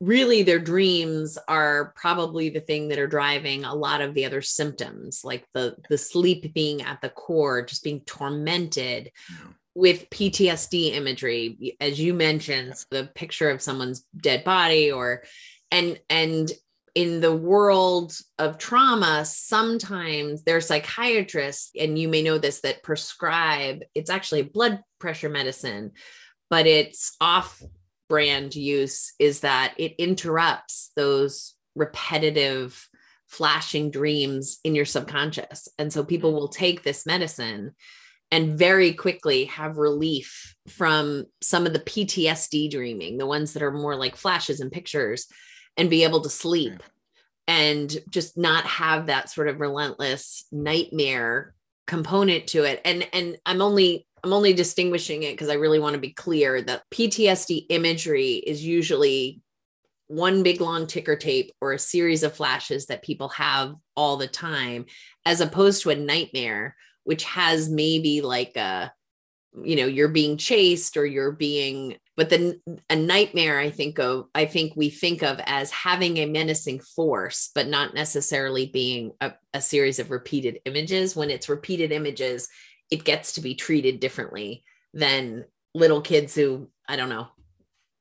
really their dreams are probably the thing that are driving a lot of the other symptoms like the the sleep being at the core just being tormented yeah. with PTSD imagery as you mentioned the picture of someone's dead body or and and in the world of trauma, sometimes there are psychiatrists, and you may know this, that prescribe it's actually blood pressure medicine, but its off brand use is that it interrupts those repetitive flashing dreams in your subconscious. And so people mm-hmm. will take this medicine and very quickly have relief from some of the PTSD dreaming, the ones that are more like flashes and pictures and be able to sleep and just not have that sort of relentless nightmare component to it. And and i'm only i'm only distinguishing it because i really want to be clear that ptsd imagery is usually one big long ticker tape or a series of flashes that people have all the time as opposed to a nightmare which has maybe like a you know you're being chased or you're being but then a nightmare i think of i think we think of as having a menacing force but not necessarily being a, a series of repeated images. When it's repeated images it gets to be treated differently than little kids who i don't know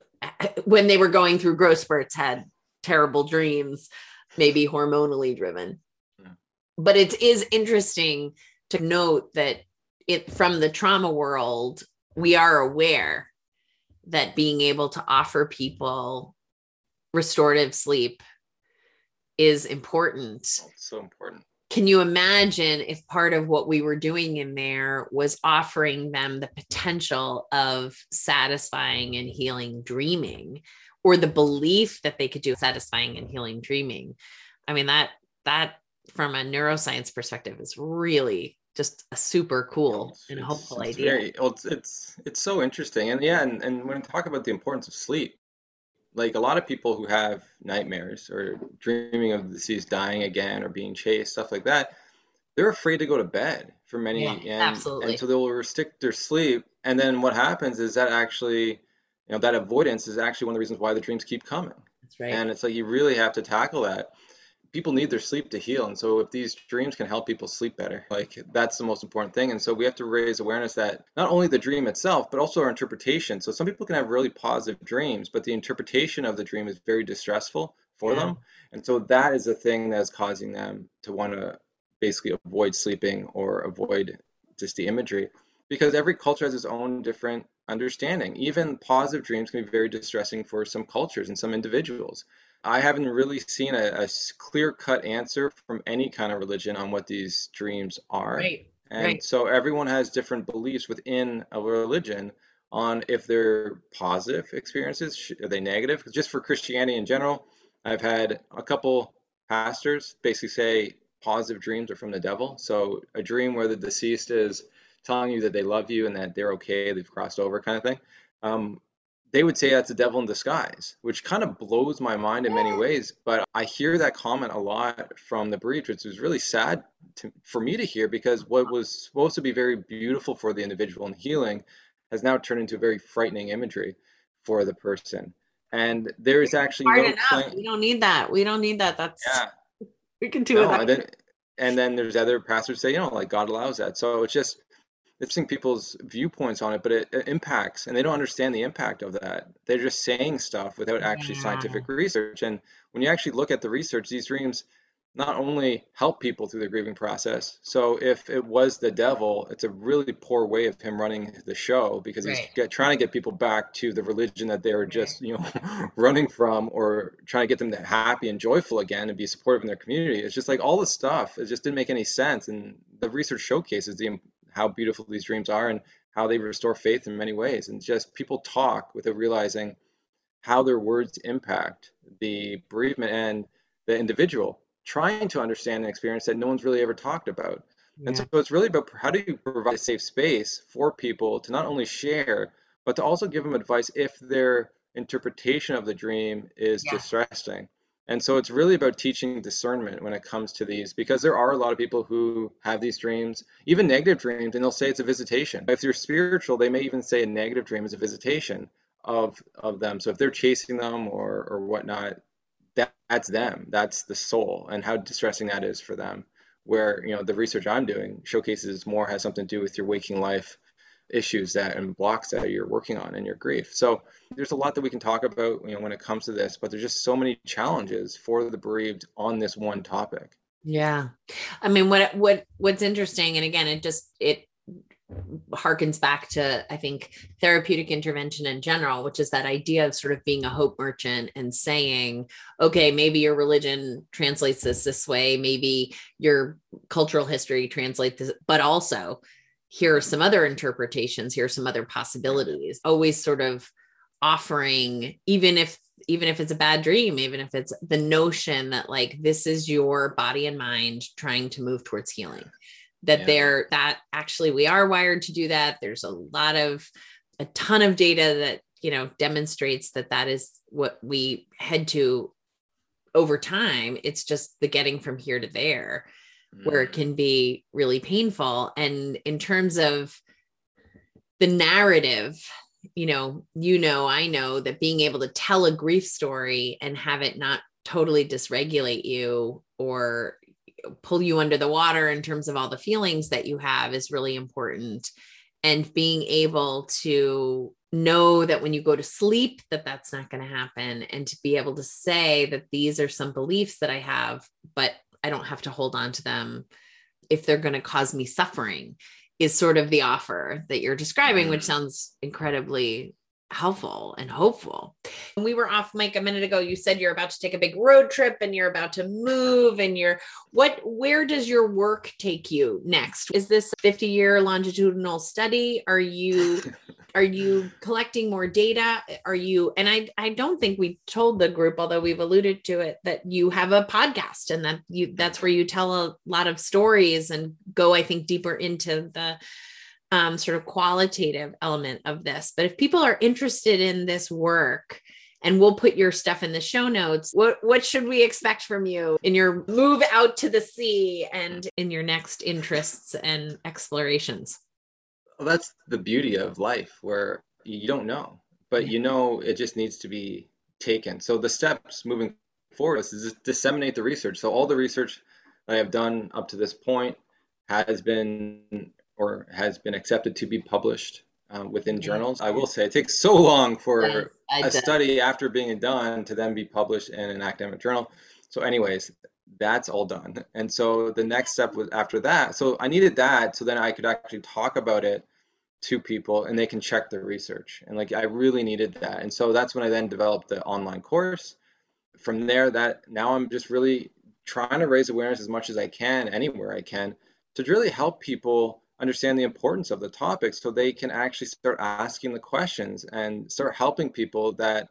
when they were going through growth spurts had terrible dreams maybe hormonally driven yeah. but it is interesting to note that it from the trauma world we are aware that being able to offer people restorative sleep is important. so important. Can you imagine if part of what we were doing in there was offering them the potential of satisfying and healing dreaming or the belief that they could do satisfying and healing dreaming? I mean that that from a neuroscience perspective is really just a super cool and hopeful it's idea. Very, well, it's, it's it's so interesting, and yeah, and, and when we talk about the importance of sleep, like a lot of people who have nightmares or dreaming of the deceased dying again or being chased, stuff like that, they're afraid to go to bed for many, yeah, and, absolutely. and so they'll restrict their sleep, and then what happens is that actually, you know, that avoidance is actually one of the reasons why the dreams keep coming. That's right. And it's like you really have to tackle that people need their sleep to heal. And so if these dreams can help people sleep better like that's the most important thing. And so we have to raise awareness that not only the dream itself but also our interpretation. So some people can have really positive dreams but the interpretation of the dream is very distressful for yeah. them. And so that is the thing that is causing them to want to basically avoid sleeping or avoid just the imagery. Because every culture has its own different understanding. Even positive dreams can be very distressing for some cultures and some individuals I haven't really seen a, a clear cut answer from any kind of religion on what these dreams are. Right. And right. so everyone has different beliefs within a religion on if they're positive experiences, are they negative? Just for Christianity in general, I've had a couple pastors basically say positive dreams are from the devil. So a dream where the deceased is telling you that they love you and that they're okay, they've crossed over, kind of thing. Um, they would say that's a devil in disguise, which kind of blows my mind in many ways. But I hear that comment a lot from the breach, which is really sad to, for me to hear because what was supposed to be very beautiful for the individual and healing has now turned into very frightening imagery for the person. And there is actually Hard no enough. Plan- we don't need that. We don't need that. That's yeah. We can do no, it. And then, and then there's other pastors say, you know, like God allows that. So it's just interesting people's viewpoints on it, but it, it, impacts, and they don't understand the impact of that. They're just saying stuff without actually yeah. scientific research. And when you actually look at the research, these dreams, not only help people through the grieving process. So if it was the devil, it's a really poor way of him running the show because he's get, trying to get people back to the religion that they were just, you know, running from or trying to get them to happy and joyful again and be supportive in their community. It's just like all the stuff, it just didn't make any sense. And the research showcases the how beautiful these dreams are and how they restore faith in many ways. And just people talk without realizing how their words impact the bereavement and the individual trying to understand an experience that no one's really ever talked about. Yeah. And so it's really about how do you provide a safe space for people to not only share, but to also give them advice if their interpretation of the dream is yeah. distressing. And so it's really about teaching discernment when it comes to these because there are a lot of people who have these dreams, even negative dreams, and they'll say it's a visitation. If you're spiritual, they may even say a negative dream is a visitation of of them. So if they're chasing them or or whatnot, that, that's them that's the soul and how distressing that is for them where you know the research i'm doing showcases more has something to do with your waking life issues that and blocks that you're working on in your grief. So there's a lot that we can talk about you know when it comes to this but there's just so many challenges for the bereaved on this one topic. Yeah. I mean what what what's interesting and again it just it harkens back to i think therapeutic intervention in general which is that idea of sort of being a hope merchant and saying okay maybe your religion translates this this way. Maybe your cultural history translates this but also here are some other interpretations here are some other possibilities. Always sort of offering even if even if it's a bad dream even if it's the notion that like this is your body and mind trying to move towards healing that yeah. they're that actually we are wired to do that. There's a lot of a ton of data that you know demonstrates that that is what we head to over time. It's just the getting from here to there mm. where it mm. can be really painful and in terms of the narrative you know you know i know that being able to tell a grief story and have it not totally dysregulate you or pull you under the water in terms of all the feelings that you have is really important and being able to know that when you go to sleep that that's not going to happen and to be able to say that these are some beliefs that i have but i don't have to hold on to them if they're going to cause me suffering is sort of the offer that you're describing which mm. sounds incredibly helpful and hopeful. we were off mic a minute ago. You said you're about to take a big road trip and you're about to move and you're what where does your work take you next? Is this 50 year longitudinal study? Are you are you collecting more data? Are you and I I don't think we told the group although we've alluded to it that you have a podcast and that you that's where you tell a lot of stories and go I think deeper into the um, sort of qualitative element of this. But if people are interested in this work, and we'll put your stuff in the show notes. What what should we expect from you in your move out to the sea and in your next interests and explorations? Well, that's the beauty of life where you don't know, but you know it just needs to be taken. So the steps moving forward is to disseminate the research. So all the research I have done up to this point has been or has been accepted to be published um, within journals. I will say it takes so long for a study after being done to then be published in an academic journal. So, anyways, that's all done. And so the next step was after that. So I needed that so then I could actually talk about it to people and they can check the research. And like I really needed that. And so that's when I then developed the online course. From there, that now I'm just really trying to raise awareness as much as I can anywhere I can to really help people understand the importance of the topic so they can actually start asking the questions and start helping people that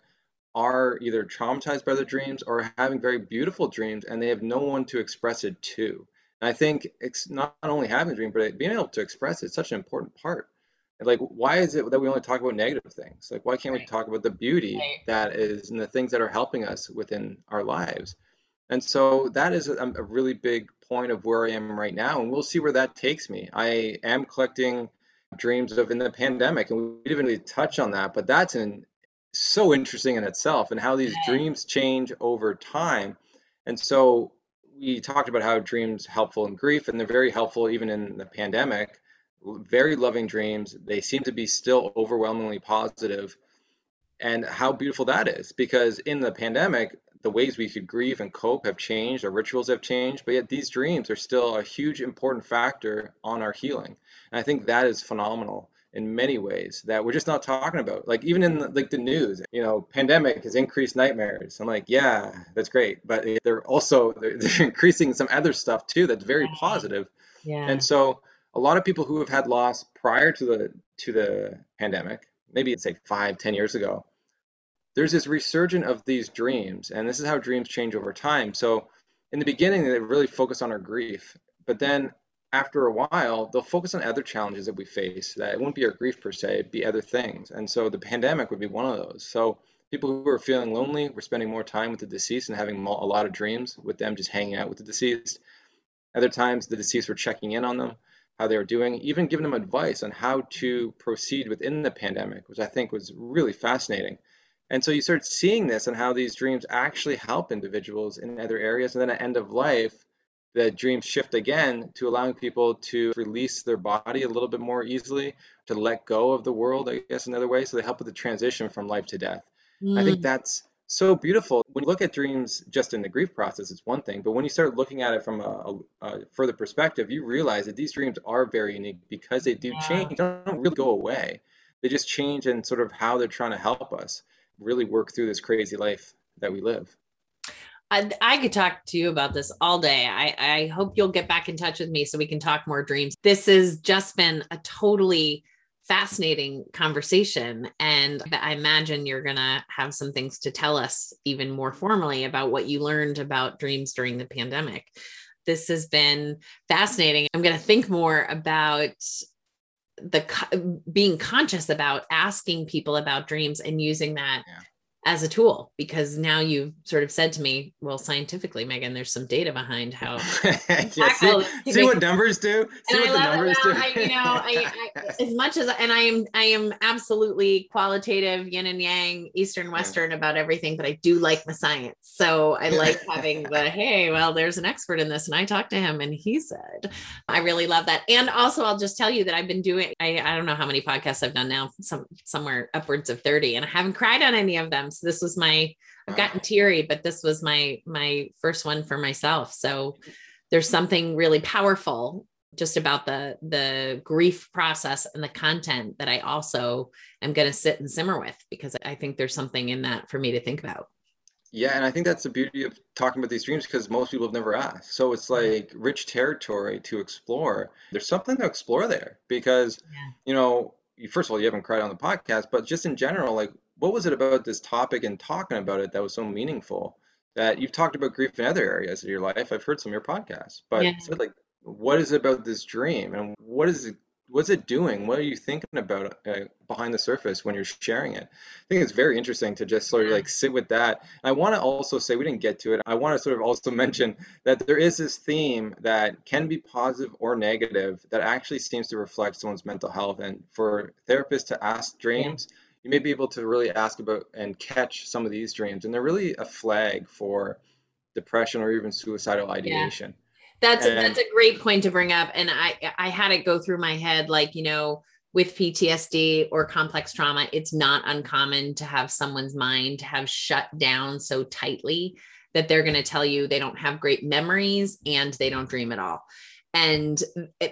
are either traumatized by their dreams or having very beautiful dreams and they have no one to express it to. And I think it's not only having a dream, but being able to express it is such an important part. Like, why is it that we only talk about negative things? Like, why can't right. we talk about the beauty right. that is and the things that are helping us within our lives? And so that is a, a really big point of where I am right now, and we'll see where that takes me. I am collecting dreams of in the pandemic, and we didn't really touch on that, but that's in, so interesting in itself, and how these dreams change over time. And so we talked about how dreams helpful in grief, and they're very helpful even in the pandemic. Very loving dreams. They seem to be still overwhelmingly positive, and how beautiful that is. Because in the pandemic, the ways we could grieve and cope have changed, our rituals have changed, but yet these dreams are still a huge important factor on our healing. And I think that is phenomenal in many ways that we're just not talking about. Like even in the, like the news, you know, pandemic has increased nightmares. I'm like, yeah, that's great, but they're also they're, they're increasing some other stuff too that's very positive. Yeah. And so a lot of people who have had loss prior to the to the pandemic, maybe it's like five, ten years ago, there's this resurgence of these dreams, and this is how dreams change over time. So in the beginning, they really focus on our grief, but then after a while, they'll focus on other challenges that we face. That it won't be our grief per se, it'd be other things. And so the pandemic would be one of those. So people who are feeling lonely, we're spending more time with the deceased and having a lot of dreams with them, just hanging out with the deceased. Other times, the deceased were checking in on them, how they were doing, even giving them advice on how to proceed within the pandemic, which I think was really fascinating. And so you start seeing this and how these dreams actually help individuals in other areas. And then at end of life, the dreams shift again to allowing people to release their body a little bit more easily, to let go of the world, I guess, another way. So they help with the transition from life to death. Mm. I think mm. that's so beautiful. When you look at dreams just in the grief process, it's one thing. But when you start looking at it from a, a, a further perspective, you realize that these dreams are very unique because they do yeah. change. They don't really go away. They just change in sort of how they're trying to help us really work through this crazy life that we live. I, I, could talk to you about this all day. I, I hope you'll get back in touch with me so we can talk more dreams. This has just been a totally fascinating conversation. And I imagine you're going to have some things to tell us even more formally about what you learned about dreams during the pandemic. This has been fascinating. I'm going to think more about the being conscious about asking people about dreams and using that yeah as a tool because now you've sort of said to me, well, scientifically, Megan, there's some data behind how. yeah, see, see what numbers do. See and what I the numbers. I, you know, I, I, as much as and I am, I am absolutely qualitative, yin and yang, Eastern Western yeah. about everything, but I do like the science. So I like having the hey, well, there's an expert in this, and I talked to him, and he said, I really love that. And also, I'll just tell you that I've been doing. I, I don't know how many podcasts I've done now, some somewhere upwards of thirty, and I haven't cried on any of them so this was my I've gotten teary, but this was my my first one for myself. So there's something really powerful just about the the grief process and the content that I also am going to sit and simmer with because I think there's something in that for me to think about. Yeah, and I think that's the beauty of talking about these dreams because most people have never asked. So it's like rich territory to explore. There's something to explore there because yeah. you know, first of all, you haven't cried on the podcast, but just in general, like what was it about this topic and talking about it that was so meaningful that you've talked about grief in other areas of your life? I've heard some of your podcasts but yeah. so like what is it about this dream and what is it what's it doing? What are you thinking about uh, behind the surface when you're sharing it? I think it's very interesting to just sort of like sit with that. I want to also say we didn't get to it i want to sort of also mention that there is this theme that can be positive or negative that actually seems to reflect someone's mental health. And for therapists to ask dreams yeah you may be able to really ask about and catch some of these dreams and they're really a flag for depression or even suicidal ideation yeah. that's and, that's a great point to bring up and i i had it go through my head like you know with PTSD or complex trauma, it's not uncommon to have someone's mind have shut down so tightly that they're going to tell you they don't have great memories and they don't dream at all and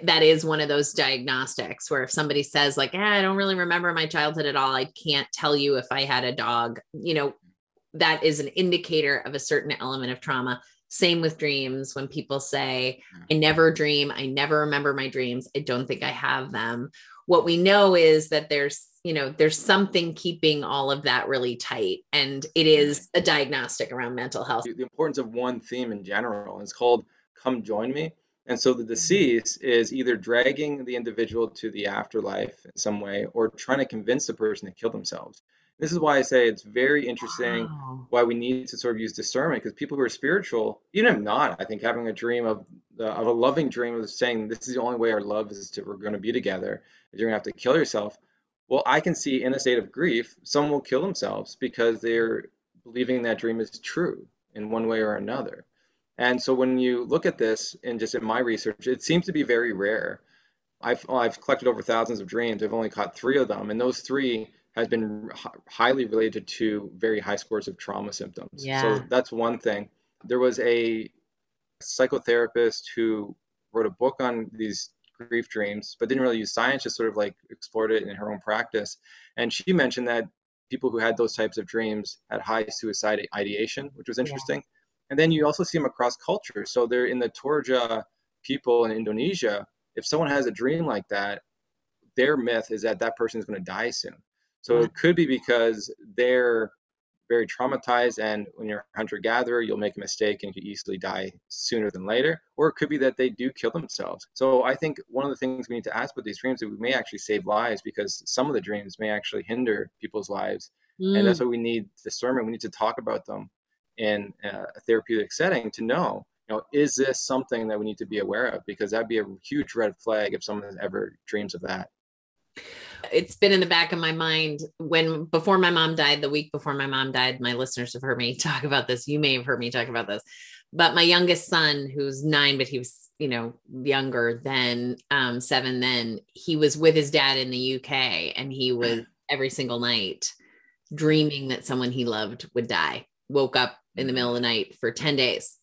that is one of those diagnostics where if somebody says like eh, i don't really remember my childhood at all. I can't tell you if i had a dog you know that is an indicator of a certain element of trauma. Same with dreams. When people say i never dream. I never remember my dreams. I don't think i have them. What we know is that there's you know there's something keeping all of that really tight. And it is a diagnostic around mental health. The importance of one theme in general is called come join me and so the mm-hmm. deceased is either dragging the individual to the afterlife in some way or trying to convince the person to kill themselves. This is why I say it's very interesting wow. why we need to sort of use discernment because people who are spiritual, even if not, I think having a dream of the, of a loving dream of saying this is the only way our love is to we're going to be together, you're going to have to kill yourself. Well, I can see in a state of grief, someone will kill themselves because they're believing that dream is true in one way or another. And so when you look at this and just in my research, it seems to be very rare. I've, I've collected over thousands of dreams. I've only caught three of them. And those three has been highly related to very high scores of trauma symptoms. Yeah. So that's one thing. There was a psychotherapist who wrote a book on these grief dreams, but didn't really use science, just sort of like explored it in her own practice. And she mentioned that people who had those types of dreams had high suicide ideation, which was interesting. Yeah. And then you also see them across cultures. So they're in the Toraja people in Indonesia. If someone has a dream like that, their myth is that that person is going to die soon. So it could be because they're very traumatized, and when you're a hunter gatherer, you'll make a mistake and you easily die sooner than later. Or it could be that they do kill themselves. So I think one of the things we need to ask about these dreams is we may actually save lives because some of the dreams may actually hinder people's lives. Mm. And that's why we need discernment. We need to talk about them in a therapeutic setting to know you know, is this something that we need to be aware of? Because that'd be a huge red flag if someone ever dreams of that it's been in the back of my mind when before my mom died, the week before my mom died, my listeners have heard me talk about this. You may have heard me talk about this. But my youngest son, who's nine, but he was, you know, younger than um, seven then, he was with his dad in the UK and he was every single night dreaming that someone he loved would die. Woke up in the mm. middle of the night for 10 days.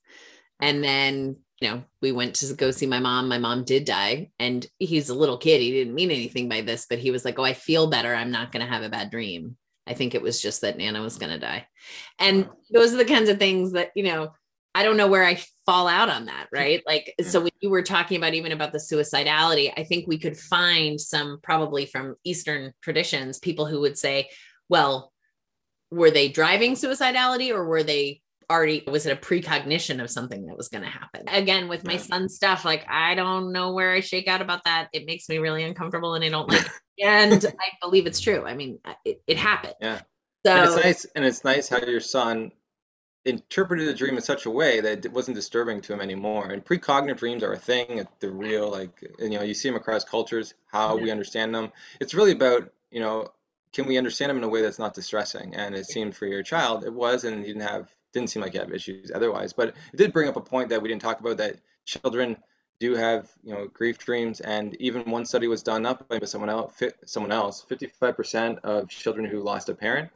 And then you know, we went to go see my mom. My mom did die, and he's a little kid. He didn't mean anything by this, but he was like, Oh, I feel better. I'm not going to have a bad dream. I think it was just that Nana was going to die. And those are the kinds of things that, you know, I don't know where I fall out on that, right? Like, so when you were talking about even about the suicidality, I think we could find some probably from Eastern traditions, people who would say, well, were they driving suicidality or were they already was it a precognition of something that was going to happen? Again with my son's stuff like i don't know where i shake out about that. It makes me really uncomfortable and i don't like it. And i believe it's true. I mean it, it happened. Yeah. So and it's nice and it's nice how your son interpreted the dream in such a way that it wasn't disturbing to him anymore. And precognitive dreams are a thing. They're real like you know you see them across cultures how yeah. we understand them it's really about you know can we understand them in a way that's not distressing? And it seemed for your child it was and he didn't have didn't seem like you have issues otherwise. But it did bring up a point that we didn't talk about that children do have you know grief dreams and even one study was done up by someone else someone else 55% of children who lost a parent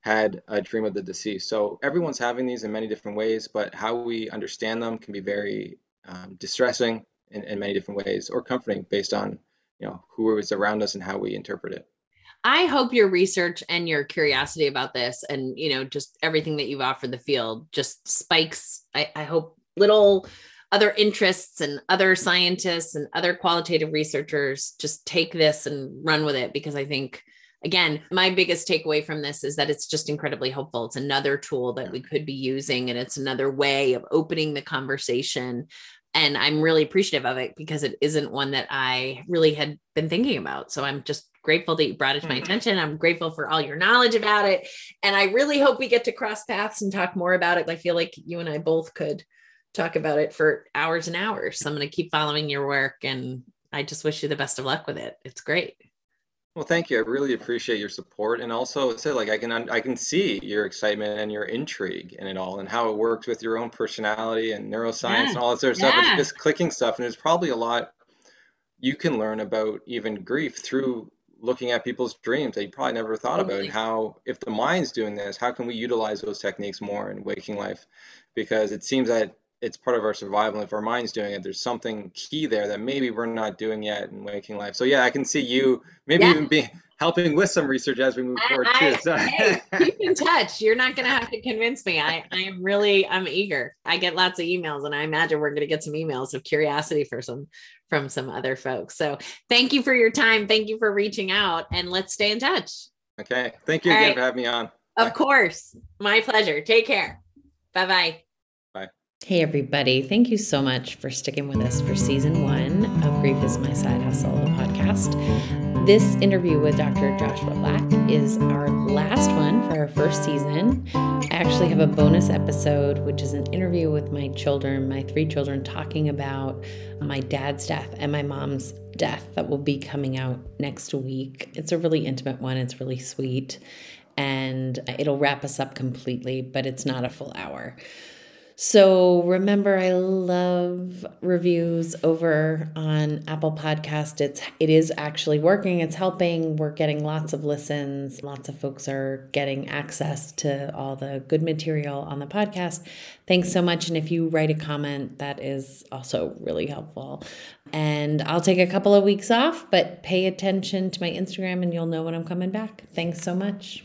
had a dream of the deceased. So everyone's having these in many different ways but how we understand them can be very um, distressing in, in many different ways or comforting based on you know who is around us and how we interpret it I hope your research and your curiosity about this and, you know, just everything that you've offered the field just spikes. I, I hope little other interests and other scientists and other qualitative researchers just take this and run with it because I think again, my biggest takeaway from this is that it's just incredibly hopeful. It's another tool that we could be using, and it's another way of opening the conversation. And I'm really appreciative of it because it isn't one that I really had been thinking about. So I'm just grateful that you brought it to my mm-hmm. attention. I'm grateful for all your knowledge about it. And I really hope we get to cross paths and talk more about it. I feel like you and I both could talk about it for hours and hours. So I'm going to keep following your work and I just wish you the best of luck with it. It's great. Well, thank you. I really appreciate your support, and also say like I can I can see your excitement and your intrigue in it all, and how it works with your own personality and neuroscience yeah. and all that sort of yeah. stuff. It's just clicking stuff, and there's probably a lot you can learn about even grief through looking at people's dreams that you probably never thought about and how if the mind's doing this how can we utilize those techniques more in waking life? Because it seems that it's part of our survival if our mind's doing it there's something key there that maybe we're not doing yet in waking life so yeah i can see you maybe yeah. even be helping with some research as we move I, forward I, too so. hey, keep in touch you're not going to have to convince me i i am really i'm eager i get lots of emails and i imagine we're going to get some emails of curiosity for some from some other folks. So thank you for your time. Thank you for reaching out and let's stay in touch. Okay. Thank you All again right. for having me on. Of Bye. course. My pleasure. Take care. Bye. Bye. Hey, everybody. Thank you so much for sticking with us for season one of Grief is My Side Hustle, the podcast. This interview with Dr. Joshua Black is our last one for our first season. I actually have a bonus episode, which is an interview with my children, my three children, talking about my dad's death and my mom's death that will be coming out next week. It's a really intimate one, it's really sweet, and it'll wrap us up completely, but it's not a full hour. So remember, I love reviews over on Apple Podcast. It's it is actually working. It's helping. We're getting lots of listens. Lots of folks are getting access to all the good material on the podcast. Thanks so much. And if you write a comment, that is also really helpful. And I'll take a couple of weeks off, but pay attention to my Instagram and you'll know when I'm coming back. Thanks so much.